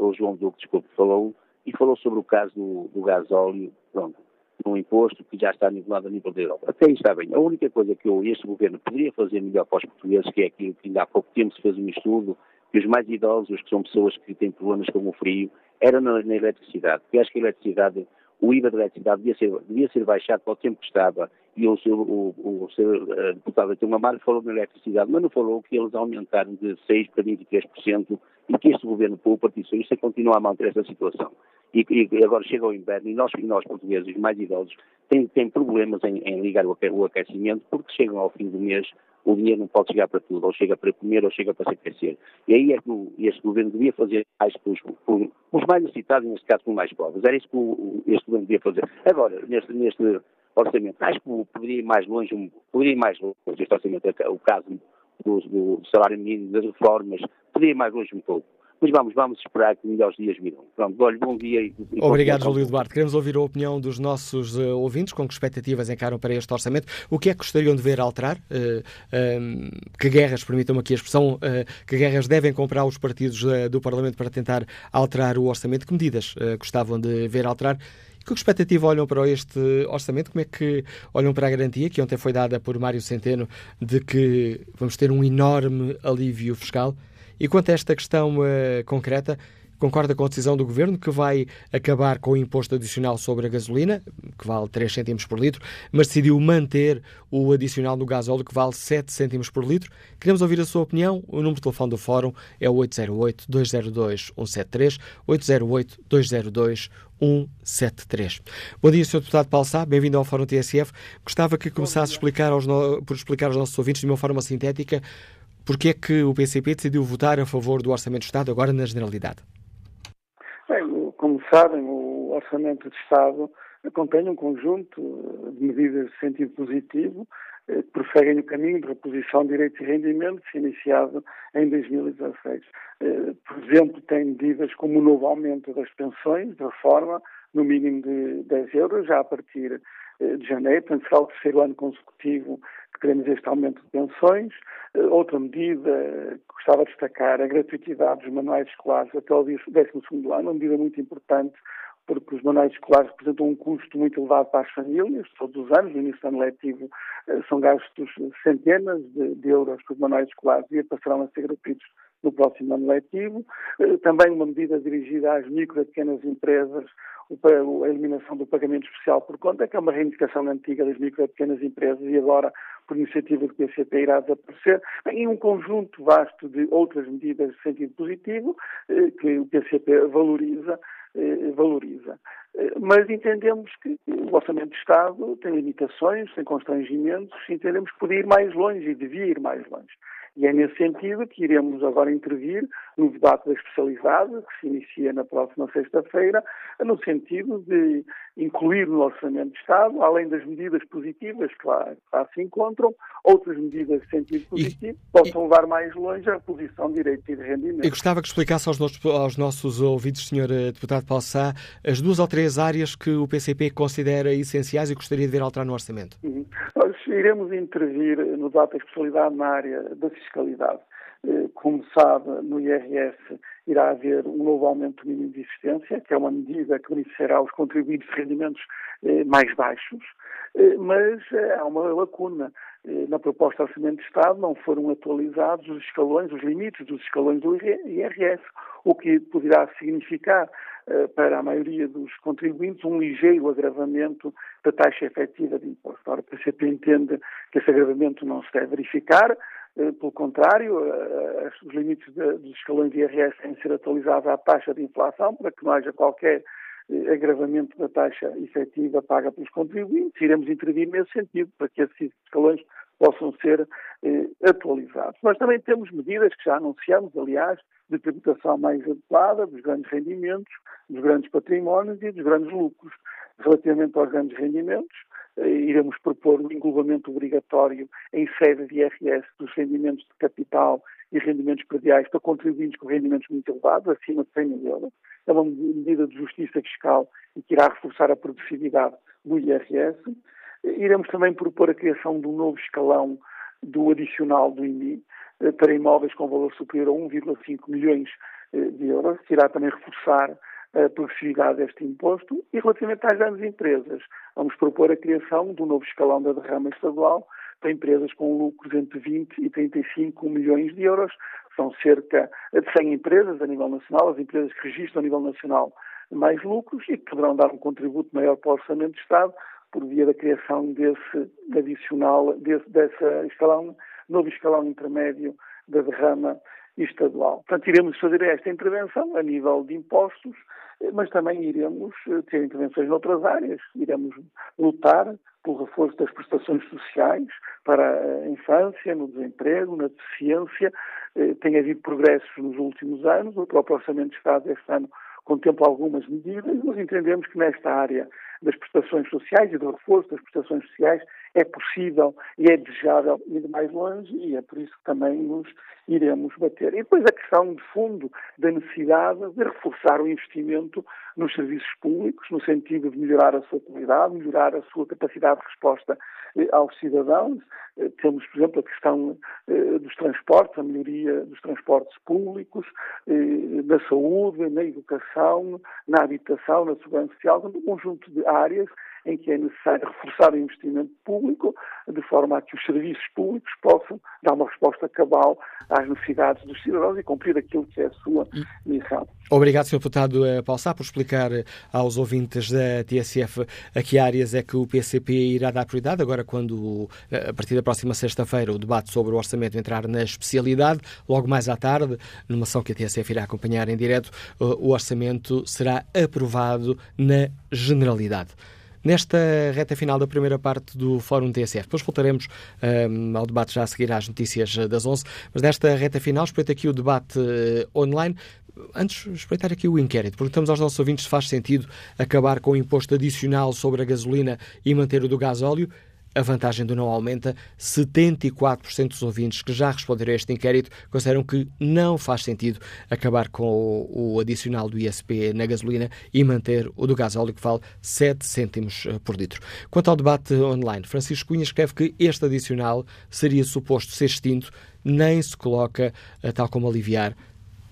o João Duque, desculpe, falou, e falou sobre o caso do, do gasóleo, pronto, um imposto que já está nivelado a nível da Europa. Até aí está bem. A única coisa que eu, este governo poderia fazer melhor para os portugueses, que é aquilo que ainda há pouco tempo se fez um estudo, que os mais idosos, que são pessoas que têm problemas com o frio, era na, na eletricidade. Porque acho que a eletricidade, o IVA da eletricidade devia ser, devia ser baixado para o tempo que estava. E o seu, o, o, seu uh, deputado Tiago Amaro falou na eletricidade, mas não falou que eles aumentaram de 6% para 23% e que este governo, pelo Partido Socialista, continua a manter essa situação e, e, agora chega o inverno e nós, nós portugueses, mais idosos, têm, têm problemas em, em ligar o, aquecimento porque chegam ao fim do mês o dinheiro não pode chegar para tudo, ou chega para comer ou chega para se aquecer. E aí é que o, este governo devia fazer mais com os, mais necessitados, neste caso com os mais pobres. Era isso que o, este governo devia fazer. Agora, neste, neste orçamento, acho que poderia ir mais longe, poderia ir mais longe este orçamento, o caso do, do salário mínimo, das reformas, poderia ir mais longe um pouco. Mas vamos, vamos esperar que melhores dias virão. Pronto, olha, bom dia. E, e Obrigado, Júlio Duarte. Queremos ouvir a opinião dos nossos uh, ouvintes, com que expectativas encaram para este orçamento. O que é que gostariam de ver alterar? Uh, uh, que guerras, permitam-me aqui a expressão, que guerras devem comprar os partidos do Parlamento para tentar alterar o orçamento? Que medidas gostavam de ver alterar? Que expectativa olham para este orçamento? Como é que olham para a garantia que ontem foi dada por Mário Centeno de que vamos ter um enorme alívio fiscal? E quanto a esta questão uh, concreta, concorda com a decisão do Governo que vai acabar com o imposto adicional sobre a gasolina, que vale 3 cêntimos por litro, mas decidiu manter o adicional no gasóleo, que vale 7 cêntimos por litro. Queremos ouvir a sua opinião. O número de telefone do Fórum é o 808-202-173, 808-202-173. Bom dia, Sr. Deputado Paulo Sá, bem-vindo ao Fórum TSF. Gostava que começasse a explicar aos no... por explicar aos nossos ouvintes de uma forma sintética Porquê é que o PCP decidiu votar a favor do Orçamento de Estado agora na Generalidade? Bem, como sabem, o Orçamento de Estado contém um conjunto de medidas de sentido positivo eh, que prosseguem o caminho de reposição de direitos e rendimentos iniciado em 2016. Eh, por exemplo, tem medidas como o novo aumento das pensões, de reforma, no mínimo de 10 euros, já a partir de janeiro, portanto será o terceiro ano consecutivo que teremos este aumento de pensões. Eh, outra medida que gostava de destacar, a gratuitidade dos manuais escolares até o 12 ano, uma medida muito importante porque os manuais escolares representam um custo muito elevado para as famílias, todos os anos, no início do ano letivo eh, são gastos centenas de, de euros por manuais escolares e passarão a ser gratuitos no próximo ano letivo. Também uma medida dirigida às micro e pequenas empresas, a eliminação do pagamento especial por conta, que é uma reivindicação antiga das micro e pequenas empresas e agora, por iniciativa do PCP, irá desaparecer. E um conjunto vasto de outras medidas de sentido positivo eh, que o PCP valoriza. Eh, valoriza. Eh, mas entendemos que o Orçamento de Estado tem limitações, tem constrangimentos, entendemos que podia ir mais longe e devia ir mais longe. E é nesse sentido que iremos agora intervir no debate da especialidade, que se inicia na próxima sexta-feira, no sentido de incluir no Orçamento de Estado, além das medidas positivas que lá, que lá se encontram, outras medidas de sentido positivo e, possam e, levar mais longe a reposição de direitos e de rendimento. Eu gostava que explicasse aos nossos, aos nossos ouvidos, Sr. Eh, deputado Paulo Sá, as duas ou três áreas que o PCP considera essenciais e gostaria de ver alterar no Orçamento. Uhum. Nós iremos intervir no debate da especialidade na área da fiscalidade. Eh, como sabe, no IRS irá haver um novo aumento mínimo de existência, que é uma medida que beneficiará os contribuintes de rendimentos eh, mais baixos, eh, mas há uma lacuna. Na proposta de Orçamento de Estado não foram atualizados os escalões, os limites dos escalões do IRS, o que poderá significar para a maioria dos contribuintes um ligeiro agravamento da taxa efetiva de imposto. Ora, o PCP entende que esse agravamento não se deve verificar, pelo contrário, eh, os limites dos escalões de IRS têm de ser atualizados à taxa de inflação para que não haja qualquer eh, agravamento da taxa efetiva paga pelos contribuintes. Iremos intervir nesse sentido para que esses escalões possam ser eh, atualizados. Nós também temos medidas que já anunciamos, aliás, de tributação mais adequada dos grandes rendimentos, dos grandes patrimónios e dos grandes lucros. Relativamente aos grandes rendimentos, eh, iremos propor o um englobamento obrigatório em sede de IRS dos rendimentos de capital e rendimentos prediais para contribuintes com rendimentos muito elevados, acima de 100 mil euros. É uma medida de justiça fiscal e que irá reforçar a progressividade do IRS. Iremos também propor a criação de um novo escalão do adicional do IMI eh, para imóveis com valor superior a 1,5 milhões eh, de euros, que irá também reforçar a progressividade deste imposto e relativamente às grandes empresas. Vamos propor a criação de um novo escalão da derrama estadual para empresas com lucros entre 20 e 35 milhões de euros. São cerca de 100 empresas a nível nacional, as empresas que registram a nível nacional mais lucros e que poderão dar um contributo maior para o Orçamento de Estado por via da criação desse adicional, desse, dessa escalão, novo escalão intermédio da derrama estadual. Portanto, iremos fazer esta intervenção a nível de impostos, mas também iremos eh, ter intervenções noutras áreas. Iremos lutar pelo reforço das prestações sociais para a infância, no desemprego, na deficiência. Eh, tem havido progressos nos últimos anos. O próprio Orçamento de Estado este ano contempla algumas medidas, mas entendemos que nesta área das prestações sociais e do reforço das prestações sociais é possível e é desejável ir mais longe e é por isso que também nos iremos bater. E depois a questão de fundo da necessidade de reforçar o investimento nos serviços públicos, no sentido de melhorar a sua qualidade, melhorar a sua capacidade de resposta eh, aos cidadãos. Eh, temos, por exemplo, a questão eh, dos transportes, a melhoria dos transportes públicos, na saúde, na educação, na habitação, na segurança social, um conjunto de áreas em que é necessário reforçar o investimento público, de forma a que os serviços públicos possam dar uma resposta cabal às necessidades dos cidadãos e cumprir aquilo que é a sua missão. Obrigado, Sr. Deputado Paulo Sá, por explicar eh, aos ouvintes da TSF a que áreas é que o PCP irá dar prioridade, agora quando, eh, a partir da próxima sexta-feira, o debate sobre o orçamento entrar na especialidade, logo mais à tarde, numa ação que a TSF irá acompanhar em direto, o orçamento será aprovado na generalidade nesta reta final da primeira parte do Fórum TSF. Depois voltaremos um, ao debate já a seguir às notícias das 11, mas nesta reta final, espreito aqui o debate uh, online. Antes, espreitar aqui o inquérito. Perguntamos aos nossos ouvintes se faz sentido acabar com o imposto adicional sobre a gasolina e manter o do gás óleo. A vantagem do não aumenta. 74% dos ouvintes que já responderam a este inquérito consideram que não faz sentido acabar com o, o adicional do ISP na gasolina e manter o do gás óleo, que vale 7 cêntimos eh, por litro. Quanto ao debate online, Francisco Cunha escreve que este adicional seria suposto ser extinto, nem se coloca, tal como aliviar,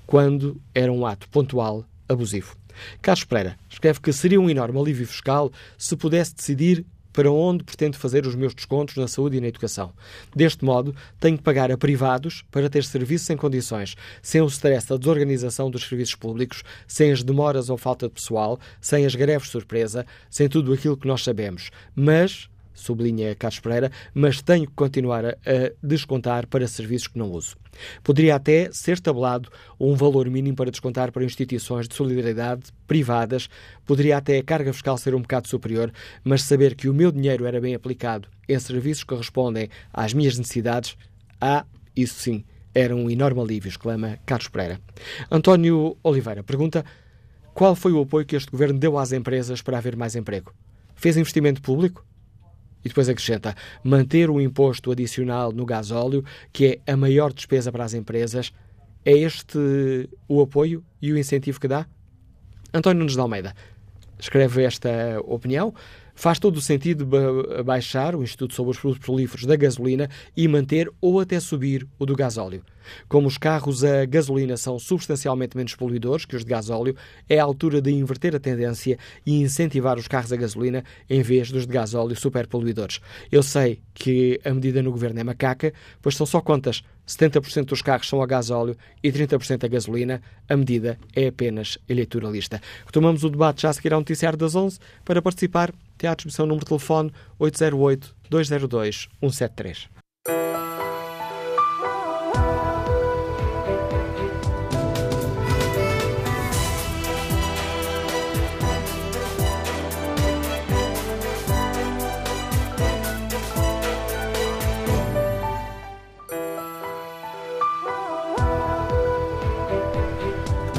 quando era um ato pontual abusivo. Carlos Pereira escreve que seria um enorme alívio fiscal se pudesse decidir para onde pretendo fazer os meus descontos na saúde e na educação. Deste modo, tenho que pagar a privados para ter serviços em condições, sem o stress da desorganização dos serviços públicos, sem as demoras ou falta de pessoal, sem as greves surpresa, sem tudo aquilo que nós sabemos. Mas sublinha Carlos Pereira, mas tenho que continuar a, descontar para serviços que não uso. Poderia até ser tabelado um valor mínimo para descontar para instituições de solidariedade privadas, poderia até a carga fiscal ser um bocado superior, mas saber que o meu dinheiro era bem aplicado em serviços que respondem às minhas necessidades, ah, isso sim, era um enorme alívio, exclama Carlos Pereira. António Oliveira pergunta qual foi o apoio que este governo deu às empresas para haver mais emprego? Fez investimento público? E depois acrescenta: manter o imposto adicional no gasóleo, que é a maior despesa para as empresas, é este o apoio e o incentivo que dá? António Nunes de Almeida escreve esta opinião. Faz todo o sentido baixar o Instituto sobre os Produtos Prolíferos da gasolina e manter ou até subir o do gasóleo. Como os carros a gasolina são substancialmente menos poluidores que os de gasóleo, é a altura de inverter a tendência e incentivar os carros a gasolina em vez dos de gasóleo superpoluidores. Eu sei que a medida no governo é macaca, pois são só contas. 70% dos carros são a gasóleo e 30% a gasolina. A medida é apenas eleitoralista. Retomamos o debate já a seguir ao noticiário das 11. Para participar, tem à disposição o número de telefone 808 202 173.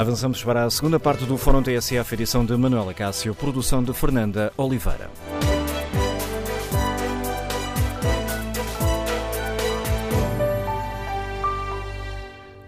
Avançamos para a segunda parte do Fórum TSF, edição de Manuela Cássio, produção de Fernanda Oliveira.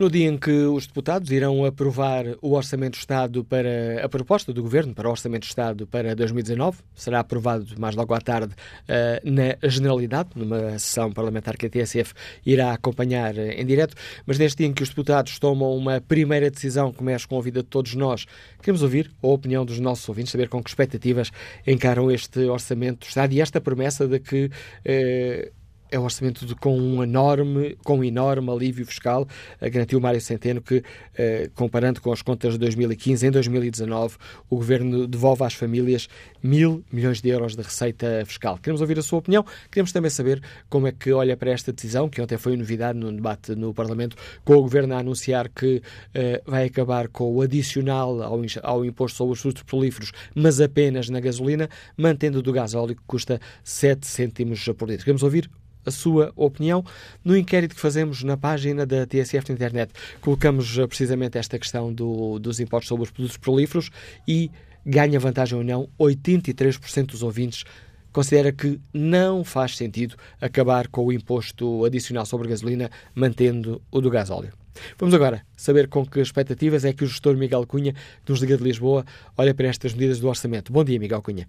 No dia em que os deputados irão aprovar o Orçamento de Estado para a proposta do Governo para o Orçamento de Estado para 2019, será aprovado mais logo à tarde uh, na Generalidade, numa sessão parlamentar que a TSF irá acompanhar uh, em direto, mas neste dia em que os deputados tomam uma primeira decisão que mexe com a vida de todos nós, queremos ouvir a opinião dos nossos ouvintes, saber com que expectativas encaram este Orçamento de Estado e esta promessa de que uh, é um orçamento de, com, um enorme, com um enorme alívio fiscal. Garantiu Mário Centeno que, eh, comparando com as contas de 2015, em 2019, o Governo devolve às famílias mil milhões de euros de receita fiscal. Queremos ouvir a sua opinião. Queremos também saber como é que olha para esta decisão, que ontem foi novidade no debate no Parlamento, com o Governo a anunciar que eh, vai acabar com o adicional ao, imposto sobre os frutos prolíferos, mas apenas na gasolina, mantendo do gasóleo que custa 7 cêntimos por litro. Queremos ouvir a sua opinião. No inquérito que fazemos na página da TSF na internet, colocamos eh, precisamente esta questão do, dos impostos sobre os produtos prolíferos e ganha vantagem ou não, 83% dos ouvintes considera que não faz sentido acabar com o imposto adicional sobre gasolina, mantendo o do gasóleo. Vamos agora saber com que expectativas é que o gestor Miguel Cunha, que nos liga de Lisboa, olha para estas medidas do orçamento. Bom dia, Miguel Cunha.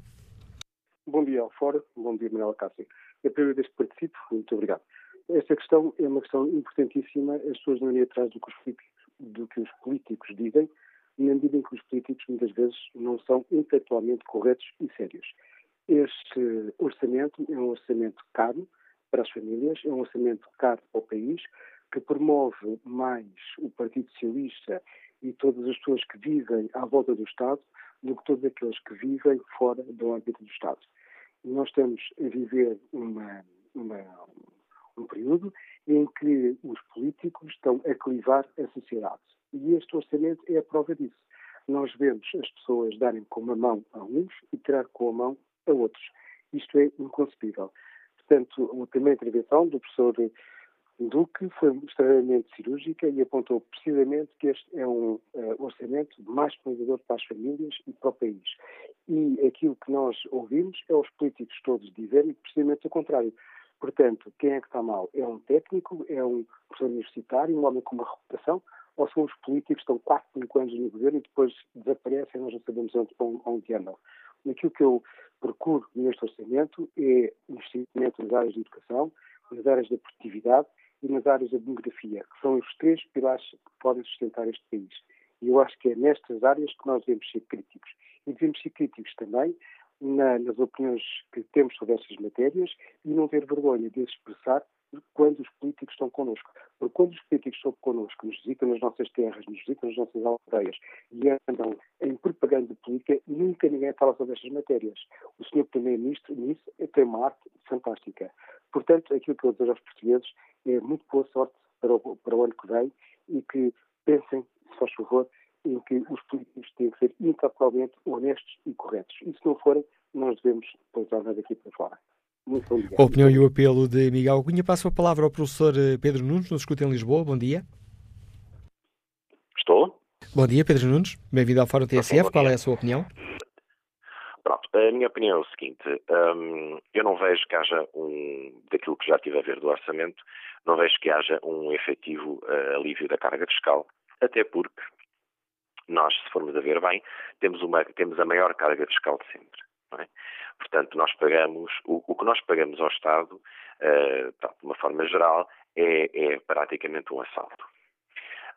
Bom dia, Alfora. Bom dia, Manuel Cássio. É a primeira vez que participo. Muito obrigado. Esta questão é uma questão importantíssima. As pessoas não irem atrás do que, os do que os políticos dizem, na medida em que os políticos muitas vezes não são intelectualmente corretos e sérios. Este orçamento é um orçamento caro para as famílias, é um orçamento caro para o país, que promove mais o Partido Socialista e todas as pessoas que vivem à volta do Estado do que todos aqueles que vivem fora do âmbito do Estado nós estamos a viver uma, uma, um período em que os políticos estão a clivar a sociedade. E este orçamento é a prova disso. Nós vemos as pessoas darem com uma mão a uns e tirar com a mão a outros. Isto é inconcebível. Portanto, a primeira intervenção do professor Duque foi extremamente cirúrgica e apontou precisamente que este é um uh, orçamento mais penalizador para as famílias e para o país. E aquilo que nós ouvimos é os políticos todos dizerem precisamente o contrário. Portanto, quem é que está mal? É um técnico, é um professor universitário, um homem com uma reputação, ou são os políticos que estão 4, 5 anos no governo e depois desaparecem nós não sabemos onde, onde andam? Aquilo que eu procuro neste orçamento é investimento nas áreas de educação, nas áreas da produtividade e nas áreas da demografia, que são os três pilares que podem sustentar este país. E eu acho que é nestas áreas que nós devemos ser críticos. E devemos ser críticos também na, nas opiniões que temos sobre estas matérias e não ter vergonha de expressar quando os políticos estão connosco. Porque quando os políticos estão connosco, nos visitam nas nossas terras, nos visitam nas nossas aldeias e andam em propaganda política, nunca ninguém fala sobre estas matérias. O senhor Primeiro-Ministro, nisso, tem uma arte fantástica. Portanto, aquilo que eu desejo aos portugueses é muito boa sorte para o, para o ano que vem e que pensem, se faz favor, em que os políticos têm que ser incapavelmente honestos e corretos. E se não forem, nós devemos depois andar daqui para fora. Muito bom dia. A opinião e o apelo de Miguel Cunha. Passo a palavra ao professor eh, Pedro Nunes, nos escuta em Lisboa. Bom dia. Estou. Bom dia, Pedro Nunes. Bem-vindo ao Fórum TSF. Qual é a sua opinião? Pronto, a minha opinião é o seguinte: um, eu não vejo que haja um, daquilo que já tive a ver do orçamento, não vejo que haja um efetivo uh, alívio da carga fiscal, até porque nós, se formos a ver bem, temos, uma, temos a maior carga fiscal de sempre. Portanto, nós pagamos, o, o, que nós pagamos ao Estado, uh, de uma forma geral, é, é praticamente um assalto.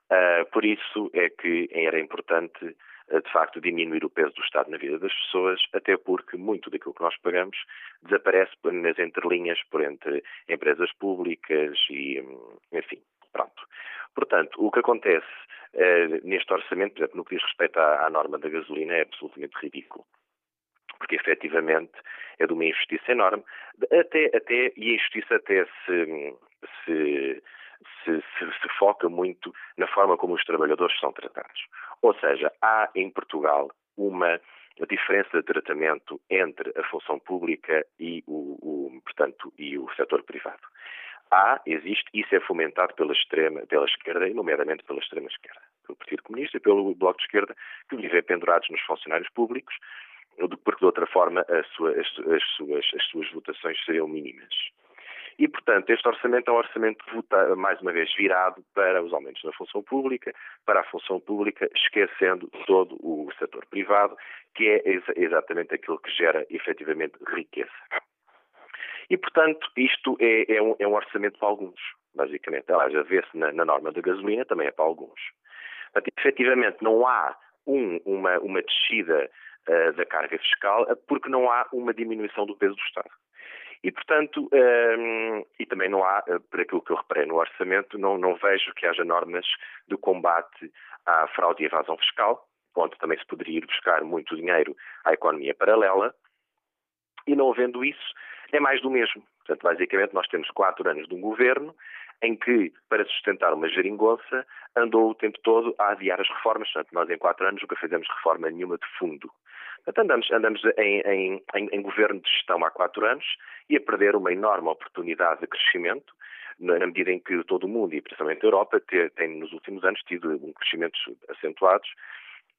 Uh, por isso é que era importante, uh, de facto, diminuir o peso do Estado na vida das pessoas, até porque muito daquilo que nós pagamos desaparece nas entrelinhas por entre empresas públicas e, enfim, pronto. Portanto, o que acontece uh, neste orçamento, por exemplo, no que diz respeito à, à norma da gasolina, é absolutamente ridículo porque efetivamente é de uma injustiça enorme, até, até, e a injustiça até se, se se, se, se, foca muito na forma como os trabalhadores são tratados. Ou seja, há em Portugal uma diferença de tratamento entre a função pública e o, o portanto, e o setor privado. Há, existe, isso é fomentado pela extrema, pela esquerda, e nomeadamente pela extrema esquerda, pelo Partido Comunista e pelo Bloco de Esquerda, que vivem pendurados nos funcionários públicos, porque de outra forma as, as, suas, as suas votações seriam mínimas. E, portanto, este orçamento é um orçamento, mais uma vez, virado para os aumentos na função pública, para a função pública, esquecendo todo o setor privado, que é ex exatamente aquilo que gera efetivamente riqueza. E, portanto, isto é, é, um, é um, orçamento para alguns, basicamente. Aliás, a vê-se na, na, norma da gasolina, também é para alguns. Portanto, efetivamente, não há um, uma, uma descida uh, da carga fiscal porque não há uma diminuição do peso do Estado. E, portanto, um, e também não há, eh, por aquilo que eu reparei no orçamento, não, não vejo que haja normas de combate à fraude e evasão fiscal, onde também se poderia ir buscar muito dinheiro à economia paralela, e não havendo isso, é mais do mesmo. Portanto, basicamente, nós temos quatro anos de um governo em que, para sustentar uma geringonça, andou o tempo todo a adiar as reformas. Portanto, nós em quatro anos nunca fizemos reforma nenhuma de fundo. Portanto, andamos, andamos em, em, em, em governo de gestão há quatro anos e a perder uma enorme oportunidade de crescimento, na medida em que todo o mundo, e principalmente a Europa, tem nos últimos anos tido um crescimentos acentuados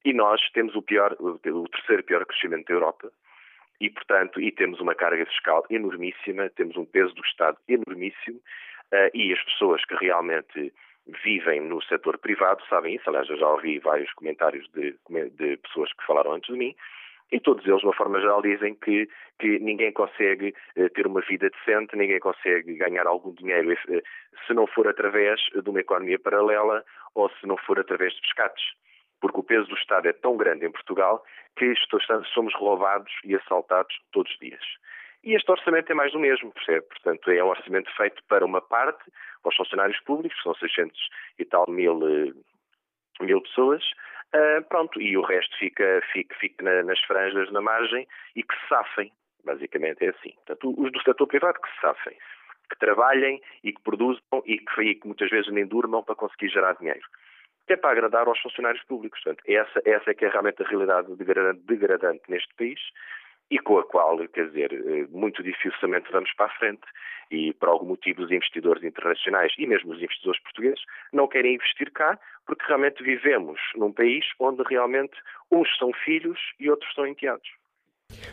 e nós temos o pior, o terceiro pior crescimento da Europa e, portanto, e temos uma carga fiscal enormíssima, temos um peso do Estado enormíssimo uh, e as pessoas que realmente vivem no setor privado sabem isso. Aliás, eu já ouvi vários comentários de, de pessoas que falaram antes de mim e todos eles, de uma forma geral, dizem que, que ninguém consegue uh, ter uma vida decente, ninguém consegue ganhar algum dinheiro uh, se não for através de uma economia paralela ou se não for através de pescados. Porque o peso do Estado é tão grande em Portugal que somos roubados e assaltados todos os dias. E este orçamento é mais do mesmo, percebe? Portanto, é um orçamento feito para uma parte, para os funcionários públicos, que são 600 e tal mil, eh, mil pessoas, uh, pronto, e o resto fica, fica, fica na, nas franjas, na margem, e que se safem, basicamente é assim. Portanto, os do setor privado que se safem, que trabalhem e que produzam e que, e que muitas vezes nem durmam para conseguir gerar dinheiro que é para agradar aos funcionários públicos. Portanto, essa, essa é que é realmente a realidade degradante, degradante neste país e com a qual, quer dizer, eh, muito dificilmente vamos para a frente e por algum motivo os investidores internacionais e mesmo os investidores portugueses não querem investir cá porque realmente vivemos num país onde realmente uns são filhos e outros são enteados.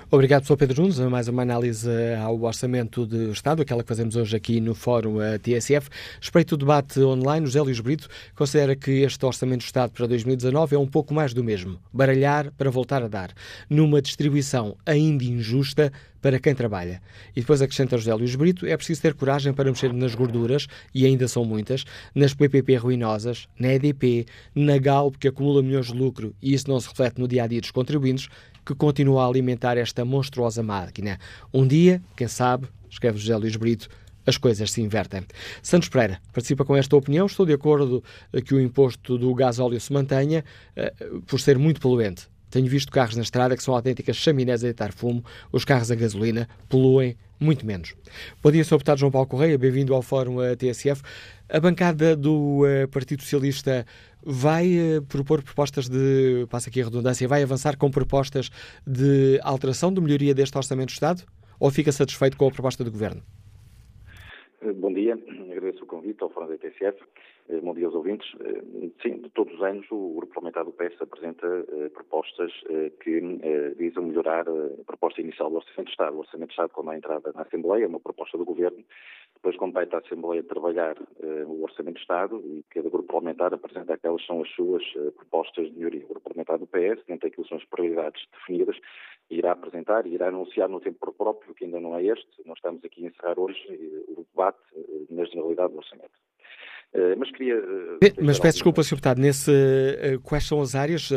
Obrigado, Sr. Pedro Nunes. Mais uma análise ao Orçamento do Estado, aquela que fazemos hoje aqui no Fórum eh, TSF. Respeito o debate online, José Luís Brito considera que este Orçamento do Estado para 2019 é um pouco mais do mesmo. Baralhar para voltar a dar, numa distribuição ainda injusta para quem trabalha. E depois acrescenta José Luís Brito, é preciso ter coragem para mexer nas gorduras, e ainda são muitas, nas PPP ruinosas, na EDP, na Galp, que acumula milhões de lucro e isso não se reflete no dia-a-dia -dia dos contribuintes, que continua a alimentar esta monstruosa máquina. Um dia, quem sabe, escreve José Luís Brito, as coisas se invertem. Santos Pereira participa com esta opinião. Estou de acordo que o imposto do gás óleo se mantenha eh, por ser muito poluente. Tenho visto carros na estrada que são autênticas chaminés a deitar fumo. Os carros a gasolina poluem muito menos. Bom dia, Sr. Deputado João Paulo Correia. Bem-vindo ao Fórum eh, TSF. A bancada do uh, Partido Socialista vai uh, propor propostas de, passa aqui a redundância, vai avançar com propostas de alteração, de melhoria deste Orçamento do Estado? Ou fica satisfeito com a proposta do Governo? Bom dia, agradeço o convite ao Fórum da TSF. Bom dia aos ouvintes. Sim, de todos os anos o Grupo Parlamentar do PS apresenta propostas que visam melhorar a proposta inicial do Orçamento de Estado. O Orçamento de Estado, quando há entrada na Assembleia, é uma proposta do Governo, depois compete à Assembleia trabalhar o Orçamento de Estado e cada Grupo Parlamentar apresenta aquelas que são as suas propostas de melhoria. O Grupo Parlamentar do PS, dentro daquilo são as prioridades definidas, irá apresentar e irá anunciar no tempo próprio, que ainda não é este. Nós estamos aqui a encerrar hoje o debate na generalidade do orçamento. Mas queria. Mas peço desculpa, Sr. Deputado, nesse, quais são as áreas?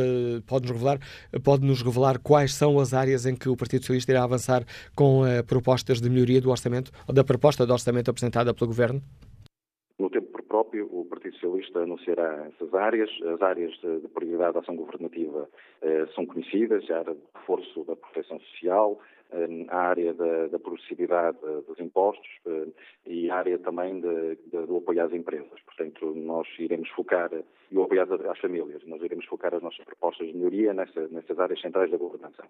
Pode-nos revelar, pode -nos revelar quais são as áreas em que o Partido Socialista irá avançar com propostas de melhoria do orçamento, ou da proposta de orçamento apresentada pelo Governo? No tempo próprio, o Partido Socialista anunciará essas áreas. As áreas de prioridade da ação governativa são conhecidas, a área de reforço da proteção social, a área da, da progressividade dos impostos e a área também de, de, do apoio às empresas. Portanto, nós iremos focar, e o apoio às famílias, nós iremos focar as nossas propostas de melhoria nessa, nessas áreas centrais da governação.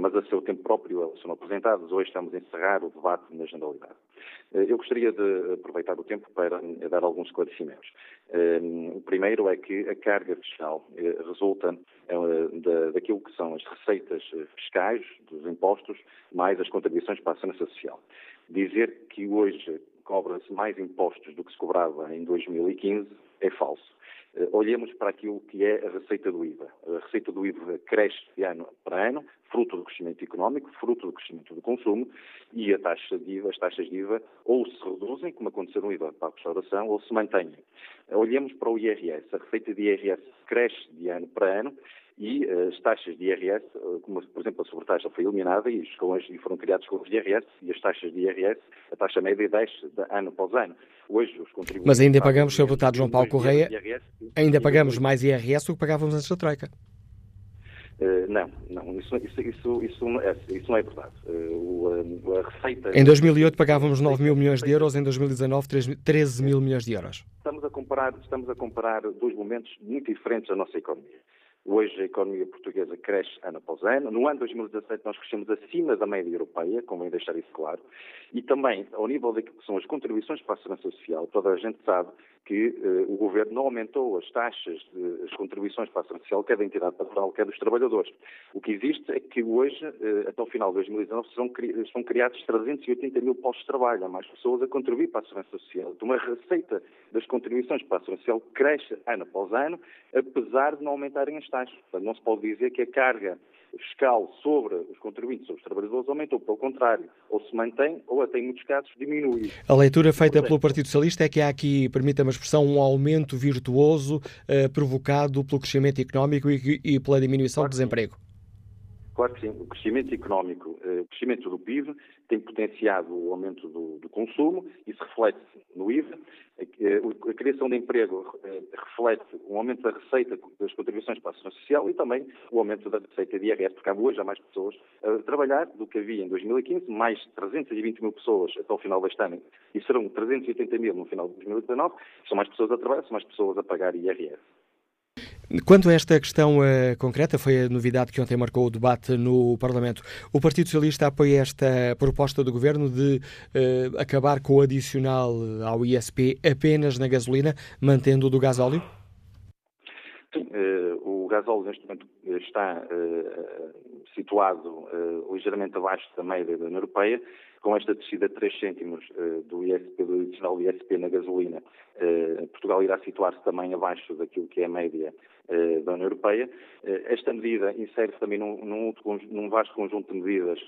Mas a seu tempo próprio elas são apresentadas. Hoje estamos a encerrar o debate na generalidade. Eu gostaria de aproveitar o tempo para dar alguns esclarecimentos. O primeiro é que a carga fiscal resulta daquilo que são as receitas fiscais, dos impostos, mais as contribuições para a segurança social. Dizer que hoje cobra-se mais impostos do que se cobrava em 2015 é falso. Olhemos para aquilo que é a receita do IVA. A receita do IVA cresce de ano para ano, fruto do crescimento económico, fruto do crescimento do consumo, e a taxa de IVA, as taxas de IVA ou se reduzem, como aconteceu no IVA para a restauração, ou se mantêm. Olhemos para o IRS. A receita de IRS cresce de ano para ano e as taxas de IRS, como por exemplo a sobretaxa foi eliminada e, escalões, e foram criados escalões de IRS e as taxas de IRS, a taxa média desce de ano após ano. Hoje os contribuintes... Mas ainda pagamos, Sr. Deputado João Paulo Correia, ainda pagamos mais IRS do que pagávamos antes da Troika. Uh, não, não, isso, isso, isso, isso, não, é, isso não é verdade. Uh, a, a receita... Em 2008 pagávamos 9 mil milhões de euros, em 2019 13 mil milhões de euros. Estamos a comparar, estamos a comparar dois momentos muito diferentes da nossa economia. Hoje a economia portuguesa cresce ano após ano. No ano 2017 nós crescemos acima da média europeia, convém deixar isso claro. E também, ao nível daquilo que são as contribuições para a segurança social, toda a gente sabe que uh, o Governo não aumentou as taxas, de, as contribuições para a segurança social, quer da entidade patronal, quer dos trabalhadores. O que existe é que hoje, uh, até o final de 2019, são, cri são criados 380 mil postos de trabalho. Há mais pessoas a contribuir para a segurança social. Então, receita das contribuições para a segurança social cresce ano após ano, apesar de não aumentarem as taxas. Portanto, não se pode dizer que a carga fiscal sobre os contribuintes, sobre os trabalhadores, aumentou. Pelo contrário, ou se mantém ou até em muitos casos diminui. A leitura feita pelo Partido Socialista é que há aqui, permita-me a expressão, um aumento virtuoso uh, provocado pelo crescimento económico e, e pela diminuição claro do desemprego. Claro que sim. O crescimento económico, uh, o crescimento do PIB tem potenciado o aumento do, do consumo, isso reflete no IVA. A, a, criação de emprego uh, reflete um aumento da receita das contribuições para a segurança social e também o aumento da receita de IRS, porque há hoje há mais pessoas a trabalhar do que havia em 2015, mais 320 mil pessoas até o final deste ano, e serão 380 mil no final de 2019. São mais pessoas a trabalhar, são mais pessoas a pagar IRS. Quanto a esta questão uh, concreta, foi a novidade que ontem marcou o debate no Parlamento. O Partido Socialista apoia esta proposta do Governo de uh, acabar com o adicional ao ISP apenas na gasolina, mantendo o do gasóleo? Sim, uh, o gasóleo neste momento está situado ligeiramente abaixo da média da União Europeia, com esta descida de 3 cêntimos do ISP, do adicional ISP na gasolina, Portugal irá situar-se também abaixo daquilo que é a média uh, da União Europeia. esta medida insere-se também num, num, num, vasto conjunto de medidas,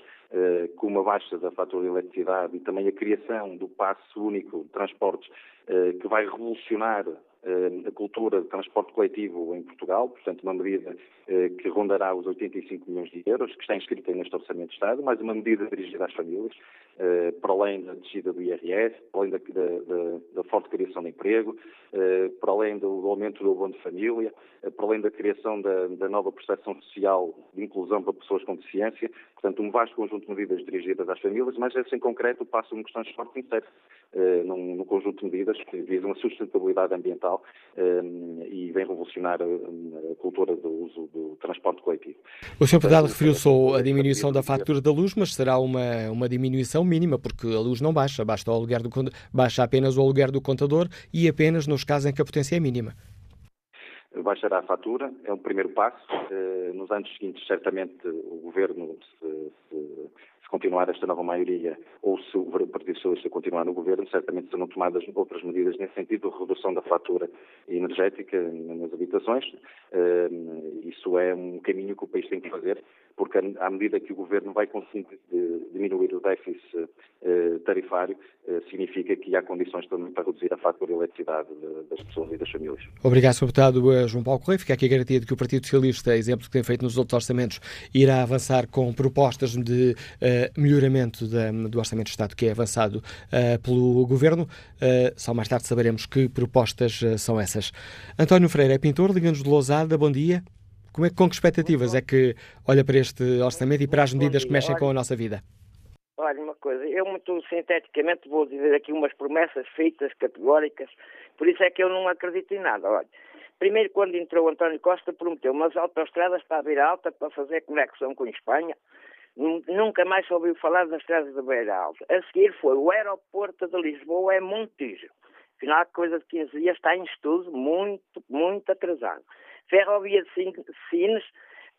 como a baixa da fatura de eletricidade e também a criação do passo único de transportes, que vai revolucionar a cultura de transporte coletivo em Portugal, portanto, uma medida que rondará os 85 milhões de euros, que está inscrita neste Orçamento de Estado, mais uma medida dirigida às famílias, para além da descida do IRS, para além da, da, da forte criação de emprego, para além do aumento do abono de família, para além da criação da, da nova percepção social de inclusão para pessoas com deficiência, portanto, um vasto conjunto de medidas dirigidas às famílias, mas esse em concreto passa uma questão de transporte insere num, num conjunto de medidas que visam a sustentabilidade ambiental e vem revolucionar a cultura do uso do transporte coletivo. O Sr. Deputado referiu só a diminuição da fatura da luz, mas será uma, uma diminuição mínima, porque a luz não baixa, basta, o aluguer do, baixa apenas o aluguer do contador e apenas nos casos em que a potência é mínima baixará a fatura, é um primeiro passo. Eh, nos anos seguintes, certamente, o Governo, se, se, se continuar esta nova maioria, ou se o Partido Socialista continuar no Governo, certamente serão tomadas outras medidas nesse sentido, redução da fatura energética nas habitações. Eh, isso é um caminho que o país tem que fazer porque à medida que o Governo vai conseguindo diminuir o déficit eh, tarifário, eh, significa que há condições também para reduzir a fatura de eletricidade das pessoas e das famílias. Obrigado, Sr. Deputado eh, João Paulo Correia. Fica aqui a garantia de que o Partido Socialista, exemplo que tem feito nos outros orçamentos, irá avançar com propostas de melhoramento do Orçamento de Estado que é avançado pelo Governo. Só mais tarde saberemos que propostas são essas. António Freire é pintor, liga-nos de Lousada. Bom dia. Como é, com que expectativas é que olha para este orçamento e para as medidas que mexem com a nossa vida? Olha, uma coisa, eu muito sinteticamente vou dizer aqui umas promessas feitas, categóricas, por isso é que eu não acredito em nada. Olha, primeiro, quando entrou António Costa, prometeu umas autoestradas para a Beira Alta para fazer conexão com a Espanha. Nunca mais ouviu falar das estradas da Beira Alta. A seguir foi o aeroporto de Lisboa é Montijo. Afinal, coisa de 15 dias está em estudo, muito, muito atrasado. Ferrovia de Sines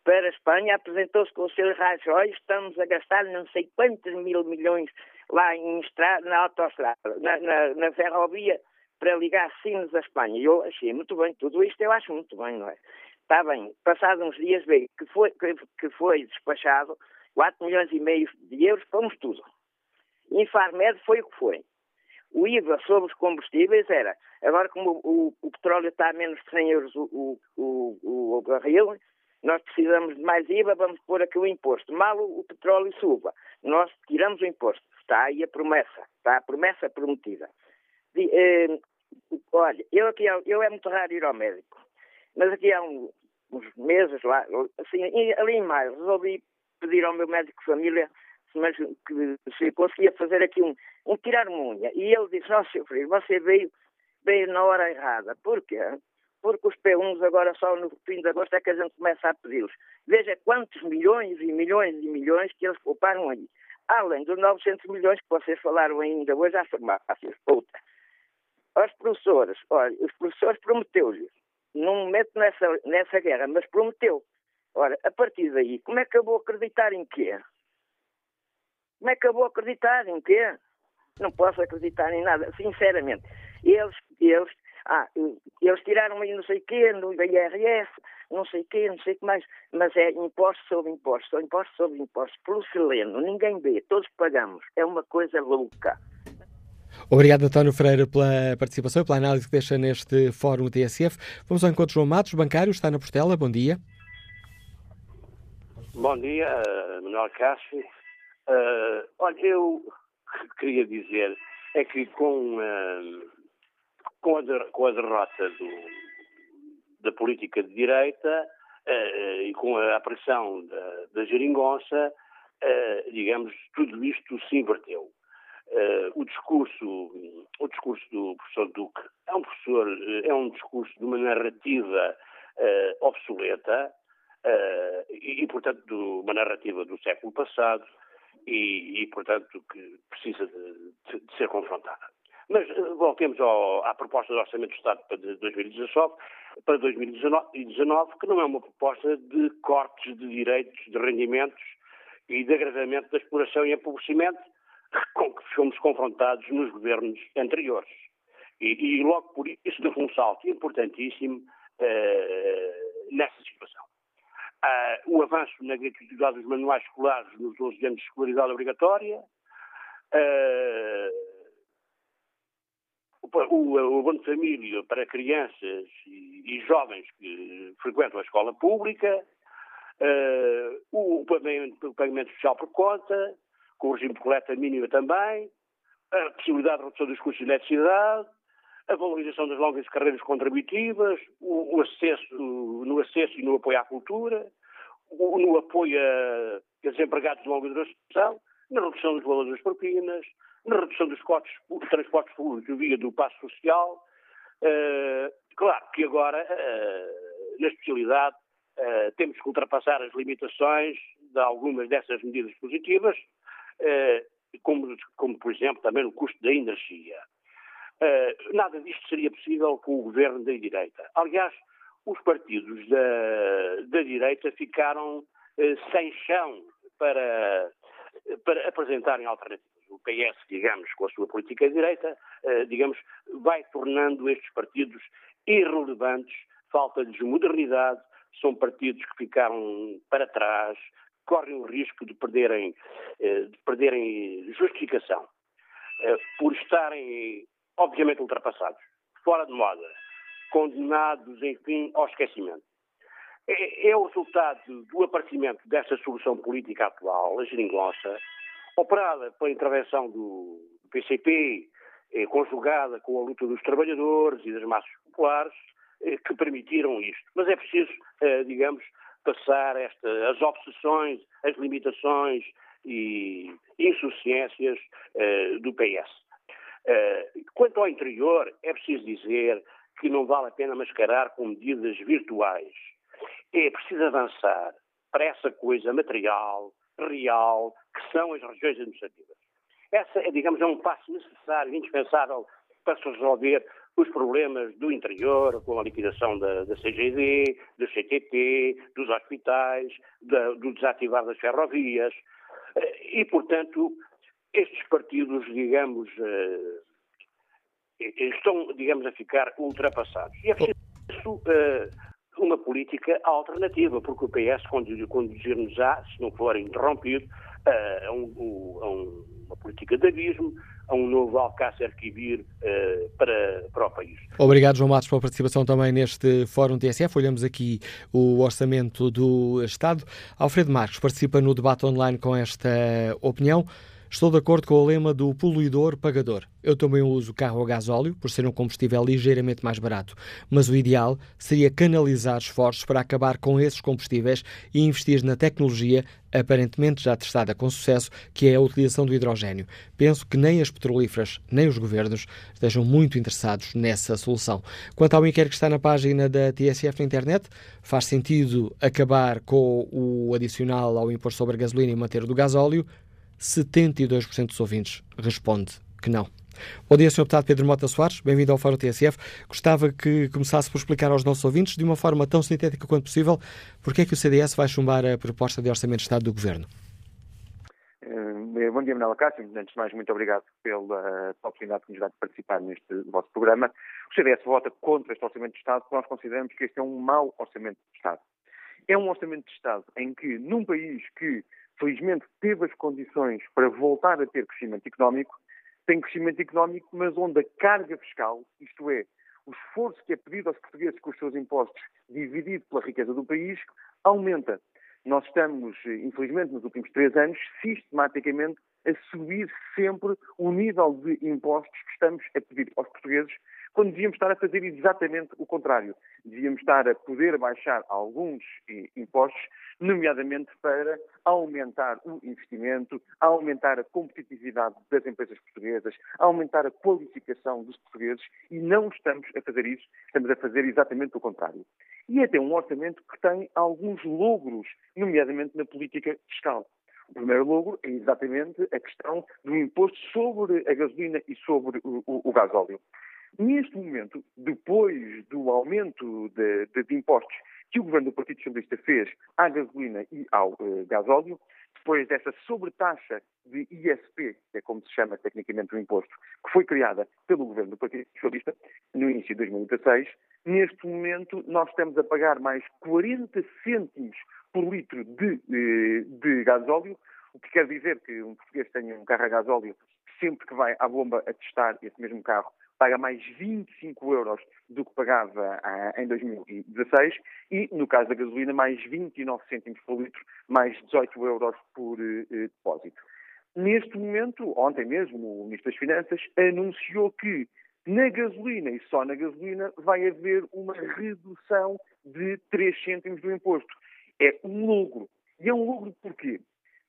para a Espanha apresentou-se com o Sr. Rajoy, estamos a gastar não sei quantos mil milhões lá em estrada, na autostrada, na, na, na ferrovia para ligar Sines à Espanha. E eu achei muito bem, tudo isto eu acho muito bem, não é? Está bem, passados uns dias veio que foi, que, foi despachado 4 milhões e meio de euros para um estudo. Infarmed foi o que foi. O IVA sobre os combustíveis era, agora como o, o petróleo está a menos de 100 euros o, o, o, barril, nós precisamos de mais IVA, vamos pôr aqui o imposto. Mal o, o petróleo suba, nós tiramos o imposto. Está aí a promessa, está a promessa prometida. De, eh, olha, eu aqui, eu é muito raro ir ao médico, mas aqui há um, uns meses lá, assim, ali em maio, resolvi pedir ao meu médico de família mas que se conseguia fazer aqui um, um tirar unha. E ele disse, ó, seu filho, você veio, veio na hora errada. Por quê? Porque os P1s agora só no fim de agosto é que a gente começa a pedi-los. Veja quantos milhões e milhões e milhões que eles pouparam aí. Além dos 900 milhões que vocês falaram ainda hoje às farmácias. Outra. Os professores, olha, os professores prometeu-lhes, não me meto nessa, nessa guerra, mas prometeu. Ora, a partir daí, como é que eu vou acreditar em quê? Como é que eu vou acreditar em quê? Não posso acreditar em nada, sinceramente. Eles, eles, ah, eles tiraram aí não sei o quê, no IRS, não sei o quê, não sei o que mais, mas é imposto sobre imposto, imposto sobre imposto, pelo sileno, ninguém vê, todos pagamos. É uma coisa louca. Obrigado, António Freire, pela participação e pela análise que deixa neste Fórum TSF. Vamos ao encontro João Matos, bancário, está na Portela. Bom dia. Bom dia, Manuel Cássio. Uh, olha, eu queria dizer é que com, uh, com, a, com a derrota do, da política de direita uh, e com a pressão da, da geringonça, digamos, tudo isto se inverteu. o discurso o discurso do professor Duque é um professor é um discurso de uma narrativa obsoleta e, portanto, de uma narrativa do século passado e, e portanto, que precisa de, de, de ser confrontada. Mas eh, voltemos ao, à proposta do Orçamento do Estado para 2019, para 2019, que não é uma proposta de cortes de direitos, de rendimentos e de agravamento da exploração e empobrecimento com que fomos confrontados nos governos anteriores. E, e logo por isso deu um salto importantíssimo uh, nessa situação uh, o avanço na gratuidade dos manuais escolares nos 12 anos de escolaridade obrigatória, uh, o, abono de família para crianças e, e, jovens que frequentam a escola pública, uh, o, pagamento, o, pagamento, social por conta, com o regime de coleta mínima também, a possibilidade de redução dos custos de eletricidade, a valorização das longas carreiras contributivas, o, o acesso, no acesso e no apoio à cultura, o, no apoio a, a desempregados de longa duração, na redução dos valores das propinas, na redução dos costos de transportes públicos via do passo social. Uh, claro que agora, uh, na especialidade, Uh, temos que ultrapassar as limitações de algumas dessas medidas positivas, como, como, por exemplo, também o custo da energia. Uh, nada disto seria possível com o governo da direita. Aliás, os partidos da, da direita ficaram sem chão para, para apresentarem alternativas. O PS, digamos, com a sua política de direita, digamos, vai tornando estes partidos irrelevantes, falta-lhes modernidade, são partidos que ficaram para trás, correm o risco de perderem, eh, de perderem justificação eh, por estarem, obviamente, ultrapassados, fora de moda, condenados, enfim, ao esquecimento. É, é o resultado do aparecimento desta solução política atual, a geringonça, operada pela intervenção do PCP, eh, conjugada com a luta dos trabalhadores e das massas populares, eh, que permitiram isto. Mas é preciso, eh, digamos, passar esta, as obsessões, as limitações e insuficiências eh, do PS. Quanto ao interior, é preciso dizer que não vale a pena mascarar com medidas virtuais. É preciso avançar para essa coisa material, real, que são as regiões administrativas. Essa, digamos, é um passo necessário, indispensável para se resolver os problemas do interior, com a liquidação da, da CGD, do CTT, dos hospitais, da, do desativar das ferrovias. Eh, e, portanto, estes partidos, digamos, eh, estão, digamos, a ficar ultrapassados. E é preciso eh, uma política alternativa, porque o PS conduzir-nos-á, se não for interrompido, a, um, a uma política de abismo, a um novo Alcácer Quibir uh, para, para o país. Obrigado, João Matos, pela participação também neste Fórum TSF. Olhamos aqui o orçamento do Estado. Alfredo Marques participa no debate online com esta opinião. Estou de acordo com o lema do poluidor pagador. Eu também uso carro a gasóleo, por ser um combustível ligeiramente mais barato, mas o ideal seria canalizar esforços para acabar com esses combustíveis e investir na tecnologia, aparentemente já testada com sucesso, que é a utilização do hidrogênio. Penso que nem as petrolíferas nem os governos estejam muito interessados nessa solução. Quanto ao inquérito que está na página da TSF na internet, faz sentido acabar com o adicional ao imposto sobre a gasolina e manter o do gasóleo? 72% dos ouvintes responde que não. Bom dia, Sr. Deputado Pedro Mota Soares, bem-vindo ao Fórum TSF. Gostava que começasse por explicar aos nossos ouvintes, de uma forma tão sintética quanto possível, porque é que o CDS vai chumbar a proposta de Orçamento de Estado do Governo. Eh, bom dia, Manuela Cássio. Antes de mais, muito obrigado pela oportunidade que nos dá de participar neste vosso programa. O CDS vota contra este Orçamento de Estado porque nós consideramos que este é um mau Orçamento de Estado. É um Orçamento de Estado em que, num país que felizmente teve as condições para voltar a ter crescimento económico, tem crescimento económico, mas onde a carga fiscal, isto é, o esforço que é pedido aos portugueses com os seus impostos, dividido pela riqueza do país, aumenta. Nós estamos, infelizmente, nos últimos três anos, sistematicamente a subir sempre o nível de impostos que estamos a pedir aos portugueses quando devíamos estar a fazer exatamente o contrário. Devíamos estar a poder baixar alguns impostos, nomeadamente para aumentar o investimento, aumentar a competitividade das empresas portuguesas, aumentar a qualificação dos portugueses e não estamos a fazer isso, estamos a fazer exatamente o contrário. E é até um orçamento que tem alguns logros, nomeadamente na política fiscal. O primeiro logro é exatamente a questão do imposto sobre a gasolina e sobre o, o, o gasóleo. Neste momento, depois do aumento de, de, de, impostos que o governo do Partido Socialista fez à gasolina e ao uh, gasóleo, depois dessa sobretaxa de ISP, que é como se chama tecnicamente o imposto, que foi criada pelo governo do Partido Socialista no início de 2016, neste momento nós estamos a pagar mais 40 cêntimos por litro de, de, de gasóleo, o que quer dizer que um português tenha um carro a gasóleo sempre que vai à bomba a testar esse mesmo carro paga mais 25 euros do que pagava ah, em 2016 e, no caso da gasolina, mais 29 cêntimos por litro, mais 18 euros por eh, depósito. Neste momento, ontem mesmo, o Ministro das Finanças anunciou que na gasolina e só na gasolina vai haver uma redução de 3 cêntimos do imposto. É um lucro. E é um lucro porquê?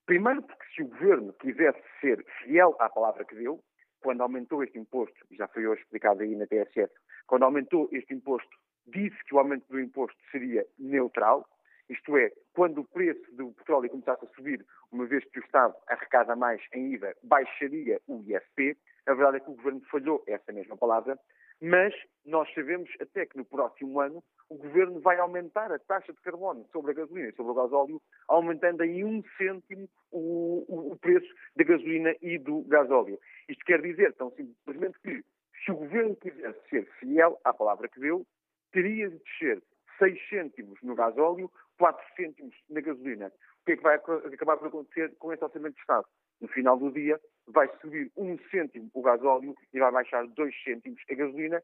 Primeiro porque se o governo quisesse ser fiel à palavra que deu, quando aumentou este imposto, e já foi hoje explicado aí na TSF, quando aumentou este imposto, disse que o aumento do imposto seria neutral, Isto é, quando o preço do petróleo começasse a subir, uma vez que o Estado arrecada mais em IVA, baixaria o ISP. A verdade é que o Governo falhou essa mesma palavra, mas nós sabemos até que no próximo ano o Governo vai aumentar a taxa de carbono sobre a gasolina e sobre o gasóleo, aumentando em um cêntimo o, o, o preço da gasolina e do gasóleo. Isto quer dizer, tão simplesmente, que se o Governo quisesse ser fiel à palavra que deu, teria de descer 6 cêntimos no gasóleo, 4 cêntimos na gasolina. O que é que vai acabar por acontecer com esse orçamento de Estado? No final do dia, vai subir 1 cêntimo o gasóleo e vai baixar 2 cêntimos a gasolina,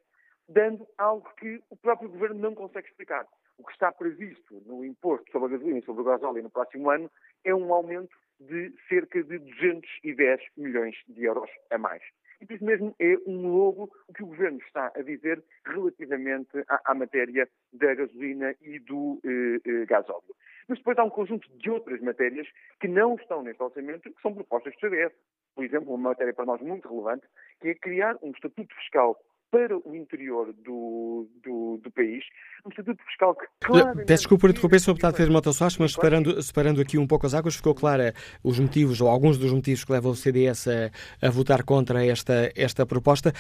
dando algo que o próprio Governo não consegue explicar. O que está previsto no imposto sobre a gasolina e sobre o gasóleo no próximo ano é um aumento de cerca de 210 milhões de euros a mais. E isso mesmo é um logo o que o Governo está a dizer relativamente à, à matéria da gasolina e do eh, eh, gasóleo. Mas depois há um conjunto de outras matérias que não estão neste orçamento, que são propostas do CDS. Por exemplo, uma matéria para nós muito relevante, que é criar um estatuto fiscal para o interior do, do, do, país, um estatuto fiscal que claramente... Peço desculpa por interromper, Sr. Deputado Pedro Mota Soares, mas separando, separando aqui um pouco as águas, ficou clara os motivos, ou alguns dos motivos que levam o CDS a, a votar contra esta, esta proposta.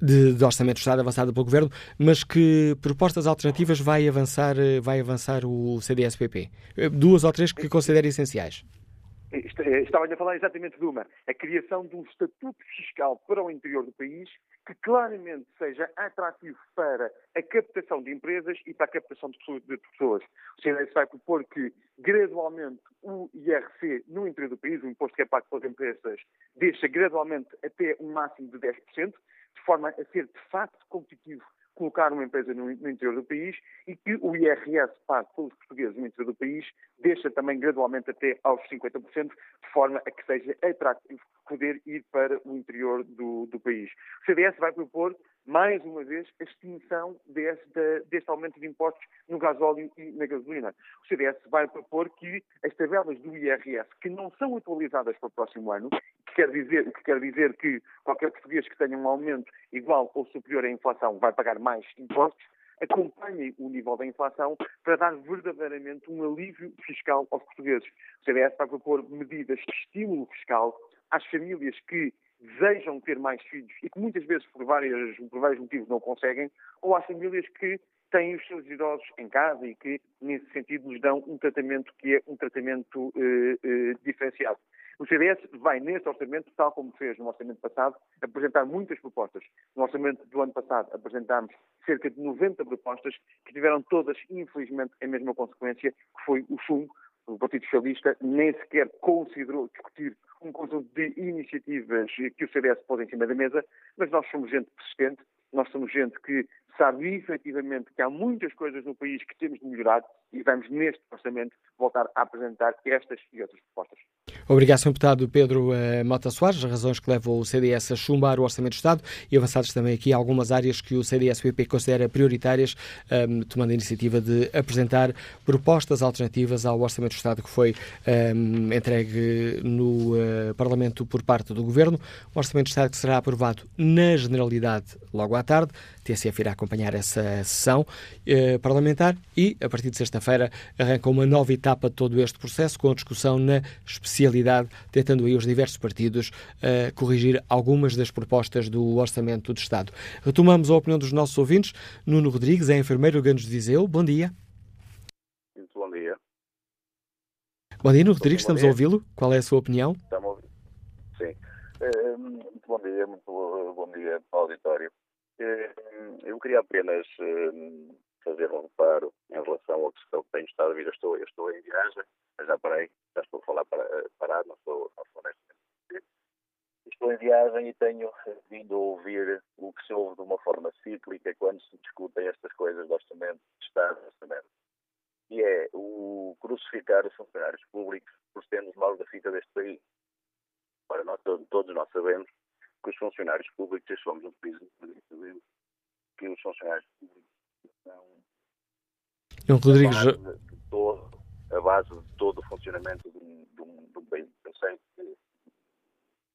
De, de, orçamento de Estado avançado pelo Governo, mas que propostas alternativas vai avançar, vai avançar o CDS-PP? Duas ou três que considera essenciais. Eh, estava a falar exatamente de uma, a criação de um estatuto fiscal para o interior do país que claramente seja atrativo para a captação de empresas e para a captação de pessoas. O CNS vai propor que, gradualmente, o IRC no interior do país, o imposto que é pago pelas empresas, deixa gradualmente até um máximo de 10%, de forma a ser, de facto, competitivo colocar uma empresa no, no, interior do país e que o IRS pago pelos portugueses no interior do país deixa também gradualmente até aos 50%, de forma a que seja atrativo poder ir para o interior do, do país. O CDS vai propor mais uma vez, a extinção deste, deste, aumento de impostos no gasóleo e na gasolina. O CDS vai propor que as tabelas do IRS, que não são atualizadas para o próximo ano, que quer dizer, que quer dizer que qualquer português que tenha um aumento igual ou superior à inflação vai pagar mais impostos, acompanhem o nível da inflação para dar verdadeiramente um alívio fiscal aos portugueses. O CDS vai propor medidas de estímulo fiscal às famílias que desejam ter mais filhos e que muitas vezes por, várias, por vários motivos não conseguem, ou às famílias que têm os seus idosos em casa e que, nesse sentido, nos dão um tratamento que é um tratamento eh, eh, diferenciado. O CDS vai, nesse orçamento, tal como fez no orçamento passado, apresentar muitas propostas. No orçamento do ano passado apresentámos cerca de 90 propostas que tiveram todas, infelizmente, a mesma consequência, que foi o chumbo. O Partido Socialista nem sequer considerou discutir um conjunto de iniciativas que o CDS pôs em cima da mesa, mas nós somos gente persistente, nós somos gente que sabe efetivamente que há muitas coisas no país que temos de melhorar e vamos, neste orçamento, voltar a apresentar estas e outras propostas. Obrigado, Sr. Deputado Pedro uh, Mota Soares. As razões que levam o CDS a chumbar o Orçamento do Estado e avançados também aqui algumas áreas que o CDS-PP considera prioritárias, um, ehm, tomando a iniciativa de apresentar propostas alternativas ao Orçamento do Estado que foi um, ehm, entregue no uh, Parlamento por parte do Governo. O Orçamento do Estado que será aprovado na generalidade logo à tarde. TSF irá acompanhar essa sessão uh, parlamentar e, a partir de sexta-feira, arranca uma nova etapa de todo este processo com a discussão na especialidade, tentando aí os diversos partidos uh, corrigir algumas das propostas do Orçamento do Estado. Retomamos a opinião dos nossos ouvintes. Nuno Rodrigues é enfermeiro Ganos de Viseu. Bom dia. Muito bom dia. Bom dia, Nuno Rodrigues, estamos a ouvi-lo. Qual é a sua opinião? Estamos a ouvir. Sim. Uh, muito bom dia, muito bom dia ao auditório. Uh, eu queria apenas uh, fazer um reparo em relação ao que tenho estado a vir. Eu estou, eu estou em viagem, já parei, já estou a falar para, parar, não estou, não estou neste. Estou em viagem e tenho vindo a ouvir o que se ouve de uma forma cíclica quando se discutem estas coisas do orçamento de Estado, orçamento. E é o crucificar os funcionários públicos por sermos mal da fita deste país. Ora, nós, todos nós sabemos que os funcionários públicos, somos um país, sabemos que os públicos são Rodrigues. A base, de todo, a base de todo o funcionamento de um, de um, de um país. Eu sei que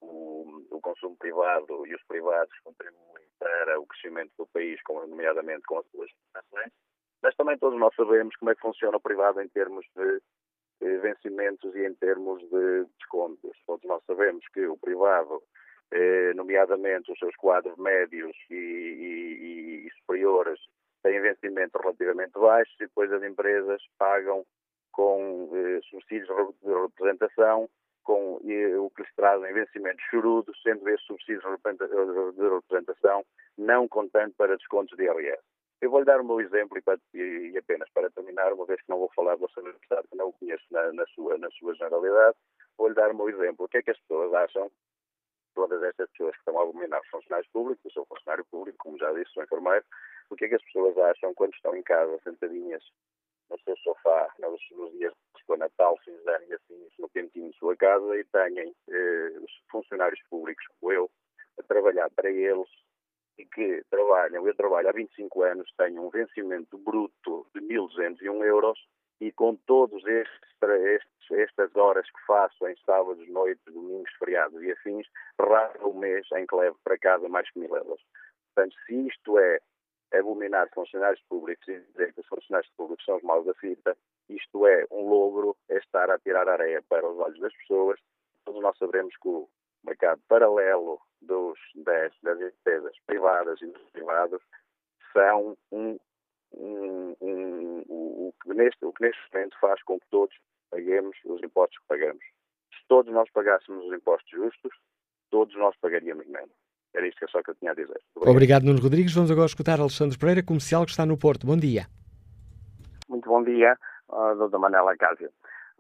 o, o, consumo privado e os privados contribuem para o crescimento do país, nomeadamente com as suas exportações, Mas também todos nós sabemos como é que funciona o privado em termos de eh, vencimentos e em termos de descontos. Todos nós sabemos que o privado, nomeadamente os seus quadros médios e, e, e superiores, têm vencimentos relativamente baixos e depois as empresas pagam com eh, subsídios de representação, com eh, o que lhes trazem vencimentos chorudos, sendo esses subsídios de representação não contando para descontos de IRS. Eu vou-lhe dar o meu exemplo e, para, e, apenas para terminar, uma vez que não vou falar do Orçamento de Estado, que não o conheço na, na, sua, na sua generalidade, vou-lhe dar o meu exemplo. O que é que as pessoas acham, todas estas pessoas que estão a abominar os funcionários públicos, eu sou funcionário público, como já disse, sou enfermeiro, o que é que as pessoas acham quando estão em casa, sentadinhas no seu sofá, nos, nos dias de Natal, fim de ano e assim, no cantinho de sua casa e tenham eh, os funcionários públicos, como eu, a trabalhar para eles, e que trabalham, eu trabalho há 25 anos, tenho um vencimento bruto de 1.201 euros e com todos estes, estes, estas horas que faço em sábados, noites, domingos, feriados e afins, raro o mês em que levo para casa mais que mil euros. Portanto, se isto é abominar funcionários públicos e dizer que os funcionários públicos são os maus da fita, isto é um logro, é estar a tirar areia para os olhos das pessoas. Todos nós sabemos que o mercado paralelo dos, das, das empresas privadas e dos privados são um, um, um, o, que neste, o que neste momento faz com que todos paguemos os impostos que pagamos. Se todos nós pagássemos os impostos justos, todos nós pagaríamos menos. Era isto que é só que eu tinha a dizer. Obrigado, Obrigado Nuno Rodrigues. Vamos agora escutar Alexandre Pereira, comercial que está no Porto. Bom dia. Muito bom dia, uh, doutor Manela Cásio.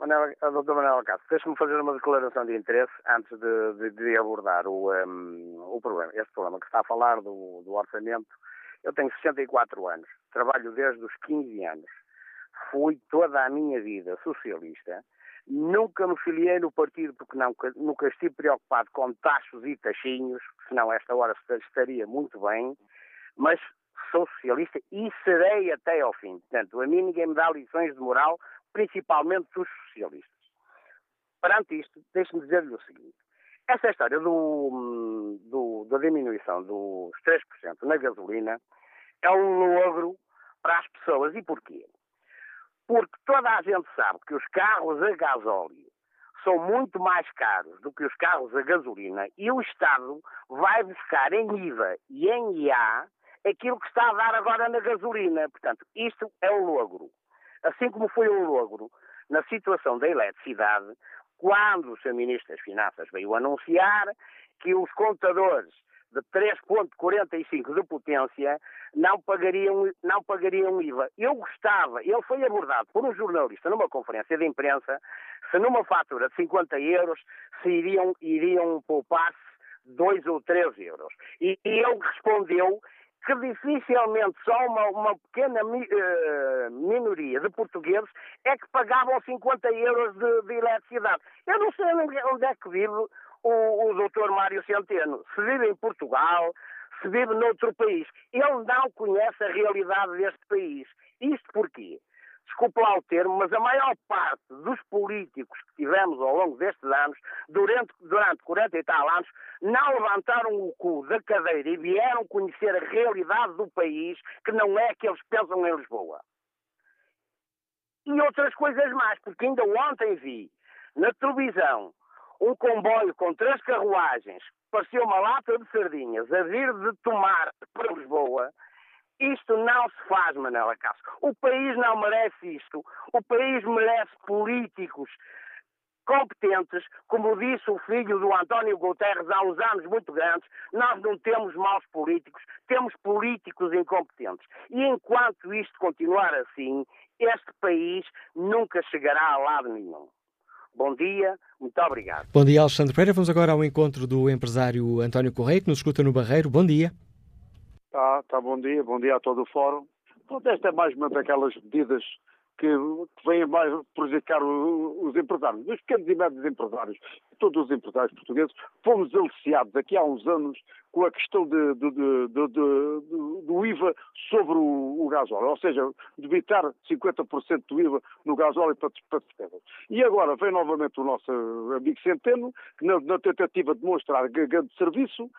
Manela, doutor Manuel Castro, deixe-me fazer uma declaração de interesse antes de, de, de abordar o, um, o problema, este problema que está a falar do, do orçamento. Eu tenho 64 anos, trabalho desde os 15 anos, fui toda a minha vida socialista, nunca me filiei no partido porque não, nunca estive preocupado com taxos e taxinhos, senão esta hora estaria muito bem, mas sou socialista e serei até ao fim. Portanto, a mim ninguém me dá lições de moral principalmente dos socialistas. Perante isto, deixe-me dizer-lhe o seguinte. Essa história do, do, da diminuição dos 3% na gasolina é um logro para as pessoas. E porquê? Porque toda a gente sabe que os carros a gasóleo são muito mais caros do que os carros a gasolina e o Estado vai buscar em IVA e em IA aquilo que está a dar agora na gasolina. Portanto, isto é o logro. Assim como foi um logro na situação da eletricidade, quando o Sr. Ministro das Finanças veio anunciar que os contadores de 3,45 de potência não pagariam, não pagariam IVA. Eu gostava, ele foi abordado por um jornalista numa conferência de imprensa, se numa fatura de 50 euros se iriam, iriam poupar-se 2 ou 3 euros. E, e ele respondeu que dificilmente só uma, uma pequena uh, minoria de portugueses é que pagavam 50 euros de, de eletricidade. Eu não sei onde é que vive o, o doutor Mário Centeno. Se vive em Portugal, se vive noutro país. Ele não conhece a realidade deste país. Isto porquê? desculpe lá o termo, mas a maior parte dos políticos que tivemos ao longo destes anos, durante, durante 40 e tal anos, não levantaram o cu da cadeira e vieram conhecer a realidade do país, que não é que eles pensam em Lisboa. E outras coisas mais, porque ainda ontem vi na televisão um comboio com três carruagens, parecia uma lata de sardinhas, a vir de Tomar para Lisboa, isto não se faz, Manela Castro. O país não merece isto. O país merece políticos competentes, como disse o filho do António Guterres há uns anos muito grandes, nós não temos maus políticos, temos políticos incompetentes. E enquanto isto continuar assim, este país nunca chegará a lado nenhum. Bom dia, muito obrigado. Bom dia, Alexandre Pereira. Vamos agora ao encontro do empresário António Correia, que nos escuta no Barreiro. Bom dia. Tá, tá, bom dia, bom dia a todo o fórum. Pronto, esta é mais uma daquelas medidas que, que vêm mais prejudicar os empresários, os pequenos e médios empresários, todos os empresários portugueses. Fomos aliciados aqui há uns anos com a questão de, de, de, do IVA sobre o, o gasóleo, ou seja, debitar 50% do IVA no gasóleo para, para E agora vem novamente o nosso amigo Centeno, que na, na tentativa de mostrar grande serviço,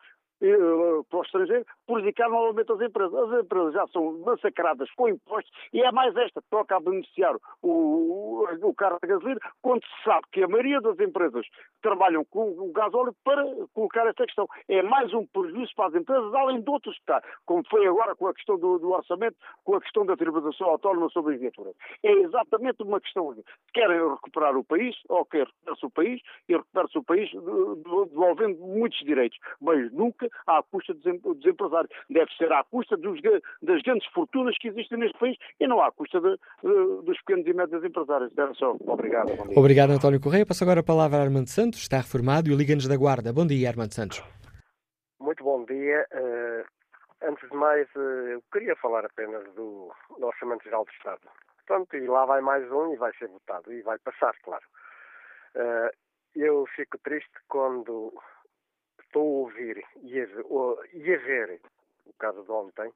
para o estrangeiro, prejudicar novamente as empresas. As empresas já são massacradas com impostos e é mais esta que toca a beneficiar o, o, carro de gasolina, quando se sabe que a maioria das empresas trabalham com o gasóleo para colocar esta questão. É mais um prejuízo para as empresas, além de outros que está, como foi agora com a questão do, do orçamento, com a questão da tributação autónoma sobre as viaturas. É exatamente uma questão querem recuperar o país, ou quer recuperar-se o país, e recupera-se o país devolvendo muitos direitos, mas nunca à custa dos empresários. Deve ser à custa dos, das grandes fortunas que existem neste país e não à custa de, de, dos pequenos e médios empresários. Era só. Obrigado. Obrigado, António Correia. Passo agora a palavra a Armando Santos, está reformado e o Liga-nos da Guarda. Bom dia, Armando Santos. Muito bom dia. Uh, antes de mais, uh, eu queria falar apenas do, do Orçamento Geral do Estado. Portanto, e lá vai mais um e vai ser votado, e vai passar, claro. Uh, eu fico triste quando estou a ouvir e a, ver, o caso de ontem,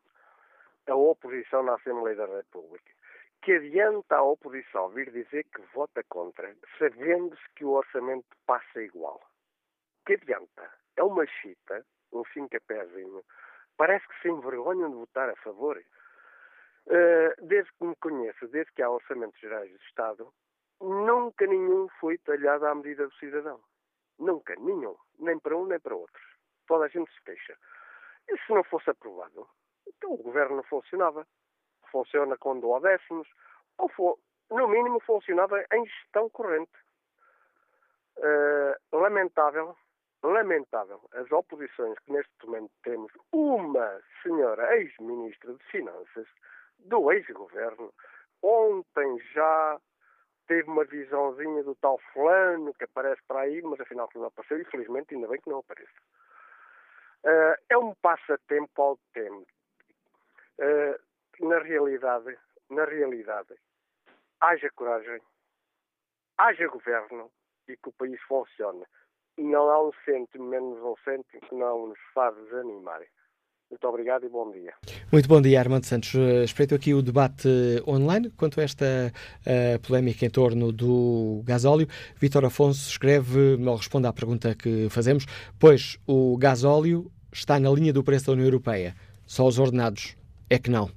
a oposição na Assembleia da República. Que adianta a oposição vir dizer que vota contra, sabendo-se que o orçamento passa igual? Que adianta? É uma chita, um fincapézinho. Parece que se envergonham de votar a favor. Uh, desde que me conheço, desde que há orçamentos gerais do Estado, nunca nenhum foi talhado à medida do cidadão. Nunca, nenhum. Nem para um nem para outros. Toda a gente se queixa. E se não fosse aprovado, então o governo não funcionava. Funciona quando há décimos, ou for, no mínimo funcionava em gestão corrente. Uh, lamentável, lamentável as oposições que neste momento temos uma senhora ex-ministra de Finanças do ex-governo, ontem já teve uma visãozinha do tal fulano que aparece para aí, mas afinal que não apareceu, e felizmente ainda bem que não aparece. Uh, é um passatempo ao tempo. Uh, na realidade, na realidade, haja coragem, haja governo e que o país funcione. Não há um cêntimo, menos um cêntimo que não nos faz desanimar. Muito obrigado e bom dia. Muito bom dia, Armando Santos. Eh, espreito aqui o debate online quanto a esta uh, polémica em torno do gasóleo. Vítor Afonso escreve, ou responde à pergunta que fazemos, pois o gasóleo está na linha do preço da União Europeia. Só os ordenados é que não.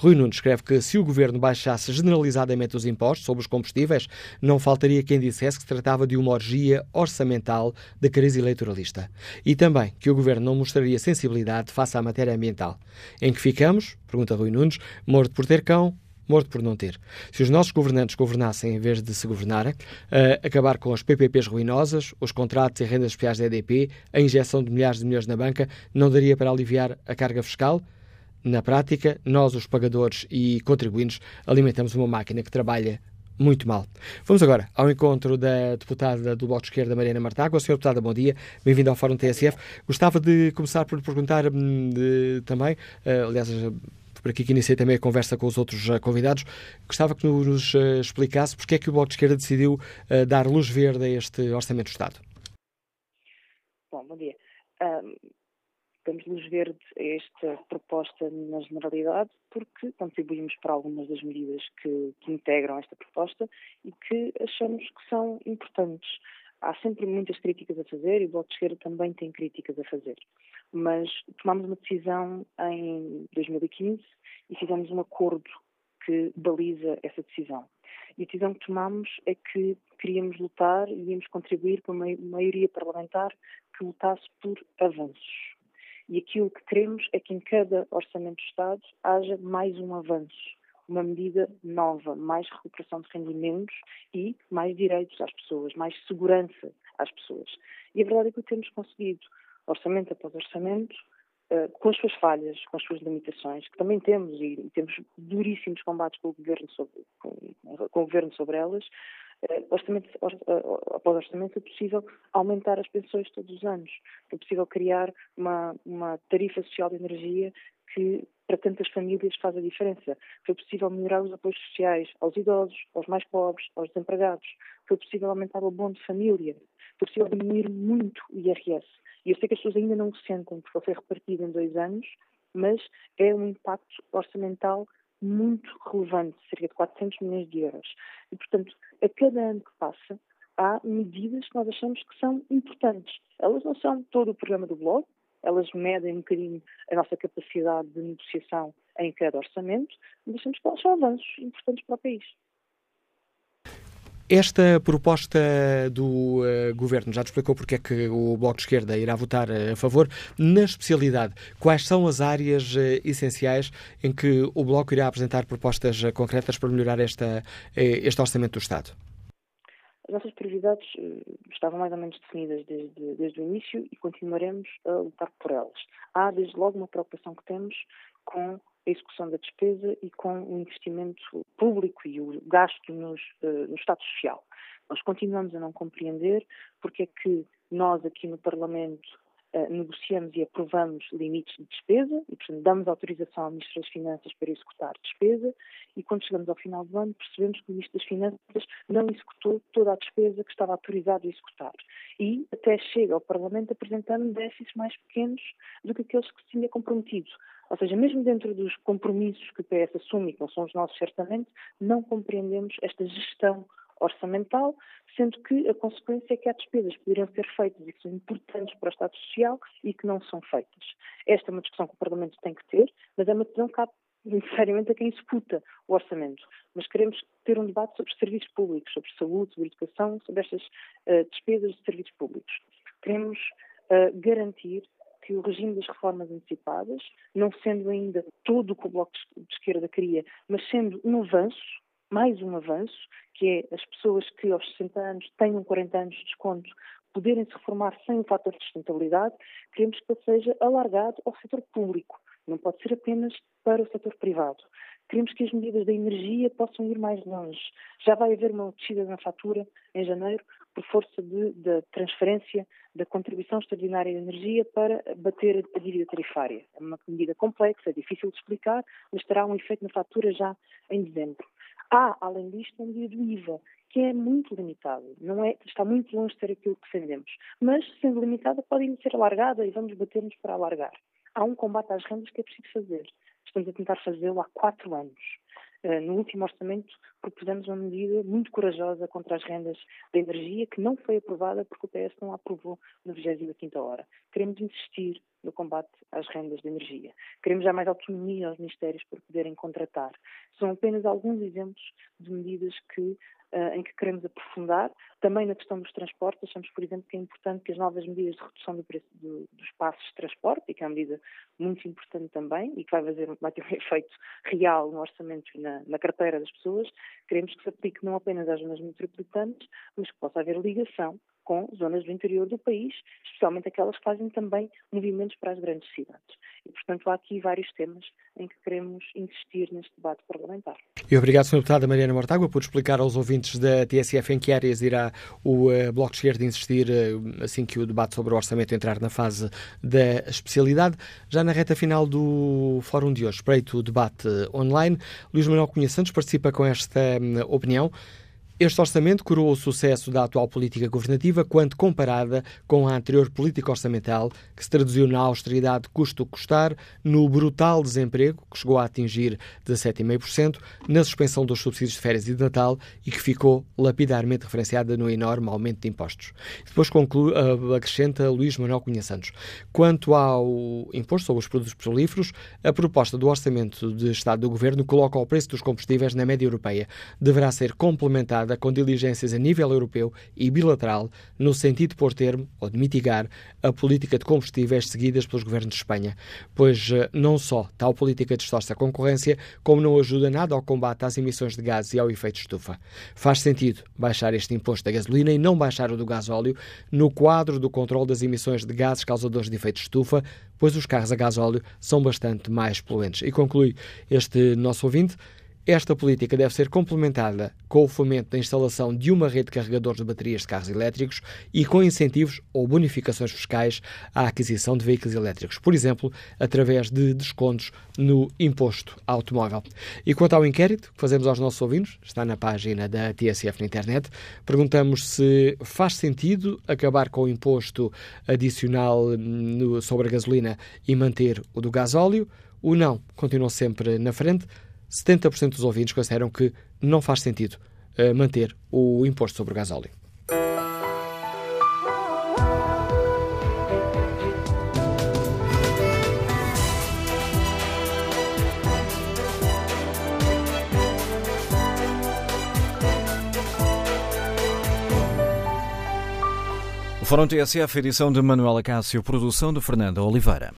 Rui Nunes escreve que se o governo baixasse generalizadamente os impostos sobre os combustíveis, não faltaria quem dissesse que se tratava de uma orgia orçamental da crise eleitoralista. E também que o governo não mostraria sensibilidade face à matéria ambiental. Em que ficamos? Pergunta Rui Nunes. Morto por ter cão, morto por não ter. Se os nossos governantes governassem em vez de se governarem, uh, acabar com as PPPs ruinosas, os contratos e rendas especiais da EDP, a injeção de milhares de milhões na banca, não daria para aliviar a carga fiscal? Na prática, nós, os pagadores e contribuintes, alimentamos uma máquina que trabalha muito mal. Vamos agora ao encontro da deputada do Bloco de Esquerda, Mariana Martágua. Senhora deputada, bom dia. Bem-vindo ao Fórum TSF. Gostava de começar por perguntar hum, de, também, uh, aliás, por aqui que iniciei também a conversa com os outros uh, convidados, gostava que nos uh, explicasse porque é que o Bloco de Esquerda decidiu dar luz verde a este Orçamento do Estado. Bom, bom dia. Um damos luz verde a esta proposta na generalidade porque contribuímos para algumas das medidas que, que integram esta proposta e que achamos que são importantes. Há sempre muitas críticas a fazer e o Bloco de Esquerda também tem críticas a fazer. Mas tomámos uma decisão em 2015 e fizemos um acordo que baliza essa decisão. E a decisão que tomámos é que queríamos lutar e íamos contribuir para uma maioria parlamentar que lutasse por avanços e aquilo que queremos é que em cada orçamento do Estado haja mais um avanço, uma medida nova, mais recuperação de rendimentos e mais direitos às pessoas, mais segurança às pessoas. E a verdade é que o temos conseguido, orçamento após orçamento, uh, com as suas falhas, com as suas limitações, que também temos, e, temos duríssimos combates com o governo sobre, com, com o governo sobre elas, eh, orçamento, or, eh, após orçamento é possível aumentar as pensões todos os anos. É possível criar uma, uma tarifa social de energia que para tantas famílias faz a diferença. Foi possível melhorar os apoios sociais aos idosos, aos mais pobres, aos desempregados. Foi possível aumentar o bom de família. Foi possível diminuir muito o IRS. E eu sei que as pessoas ainda não o sentem, porque foi repartido em dois anos, mas é um impacto orçamental muito relevante, cerca de 400 milhões de euros. E, portanto, a cada ano que passa, há medidas que nós achamos que são importantes. Elas não são todo o programa do blog, elas medem um bocadinho a nossa capacidade de negociação em cada orçamento, mas achamos que elas são avanços importantes para o país. Esta proposta do uh, Governo já te explicou porque é que o Bloco de Esquerda irá votar a favor. Na especialidade, quais são as áreas uh, essenciais em que o Bloco irá apresentar propostas uh, concretas para melhorar esta, este orçamento do Estado? As nossas prioridades estavam mais ou menos definidas desde, desde o início e continuaremos a lutar por elas. Há, desde logo, uma preocupação que temos com a execução da despesa e com o investimento público e o gasto nos, uh, no Estado Social. Nós continuamos a não compreender porque é que nós aqui no Parlamento uh, negociamos e aprovamos limites de despesa e, portanto, damos autorização ao Ministro das Finanças para executar despesa e quando chegamos ao final do ano percebemos que o Ministro das Finanças não executou toda a despesa que estava autorizado a executar e até chega ao Parlamento apresentando déficits mais pequenos do que aqueles que se tinha comprometido. Ou seja, mesmo dentro dos compromissos que o PS assume, que não são os nossos certamente, não compreendemos esta gestão orçamental, sendo que a consequência é que há despesas que poderiam ser feitas e que são importantes para o Estado Social e que não são feitas. Esta é uma discussão que o Parlamento tem que ter, mas é uma decisão que cabe necessariamente a quem executa o orçamento. Mas queremos ter um debate sobre serviços públicos, sobre saúde, sobre educação, sobre estas uh, despesas de serviços públicos. Queremos uh, garantir que o regime das reformas antecipadas, não sendo ainda todo o que o Bloco de Esquerda queria, mas sendo um avanço, mais um avanço, que é as pessoas que aos 60 anos tenham 40 anos de desconto poderem se reformar sem o fator de sustentabilidade, queremos que seja alargado ao setor público, não pode ser apenas para o setor privado. Queremos que as medidas da energia possam ir mais longe. Já vai haver uma descida na fatura em janeiro por força da transferência da contribuição extraordinária de energia para bater a dívida tarifária. É uma medida complexa, é difícil de explicar, mas terá um efeito na fatura já em dezembro. Há, além disto, a medida do IVA, que é muito limitada, não é, está muito longe de ser aquilo que defendemos. Mas, sendo limitada, pode ser alargada e vamos bater-nos para alargar. Há um combate às rendas que é preciso fazer. Estamos a tentar fazê-lo há quatro anos. Eh, no último orçamento propusemos uma medida muito corajosa contra as rendas da energia que não foi aprovada porque o PS não a aprovou na 25ª hora. Queremos insistir no combate às rendas de energia. Queremos dar mais autonomia aos ministérios para poderem contratar. São apenas alguns exemplos de medidas que uh, em que queremos aprofundar. Também na questão dos transportes, achamos, por exemplo, que é importante que as novas medidas de redução do preço do, dos passos de transporte, e que é uma medida muito importante também, e que vai, fazer, vai ter um efeito real no orçamento e na, na carteira das pessoas, queremos que se aplique não apenas às zonas metropolitanas, mas que possa haver ligação com zonas do interior do país, especialmente aquelas que fazem também movimentos para as grandes cidades. E, portanto, há aqui vários temas em que queremos insistir neste debate parlamentar. E obrigado, Sra. Deputada Mariana Mortágua, por explicar aos ouvintes da TSF em que áreas irá o uh, Bloco de Esquerda insistir uh, assim que o debate sobre o orçamento entrar na fase da especialidade. Já na reta final do fórum de hoje, espreito o debate online, Luís Manuel Cunha Santos participa com esta um, opinião. Este orçamento coroou o sucesso da atual política governativa quando comparada com a anterior política orçamental, que se traduziu na austeridade custo-custar, no brutal desemprego, que chegou a atingir 17,5%, na suspensão dos subsídios de férias e de Natal e que ficou lapidarmente referenciada no enorme aumento de impostos. Depois conclui, uh, acrescenta Luís Manuel Cunha Santos. Quanto ao imposto sobre os produtos petrolíferos, a proposta do Orçamento de Estado do Governo coloca o preço dos combustíveis na média europeia. Deverá ser com diligências a nível europeu e bilateral, no sentido de pôr termo ou de mitigar a política de combustíveis seguidas pelos governos de Espanha, pois eh, não só tal política distorce a concorrência, como não ajuda nada ao combate às emissões de gases e ao efeito estufa. Faz sentido baixar este imposto da gasolina e não baixar o do gasóleo no quadro do controle das emissões de gases causadores de efeito estufa, pois os carros a gasóleo são bastante mais poluentes. E conclui este nosso ouvinte. Esta política deve ser complementada com o fomento da instalação de uma rede de carregadores de baterias de carros elétricos e com incentivos ou bonificações fiscais à aquisição de veículos elétricos, por exemplo, através de descontos no imposto automóvel. E quanto ao inquérito que fazemos aos nossos ouvintes, está na página da TSF na internet, perguntamos se faz sentido acabar com o imposto adicional no, sobre a gasolina e manter o do gasóleo. O não continua sempre na frente. 70% dos ouvintes consideram que não faz sentido eh, manter o imposto sobre o gasóleo. Fórum TSF, edição de Manuela Cássio, produção de Fernanda Oliveira.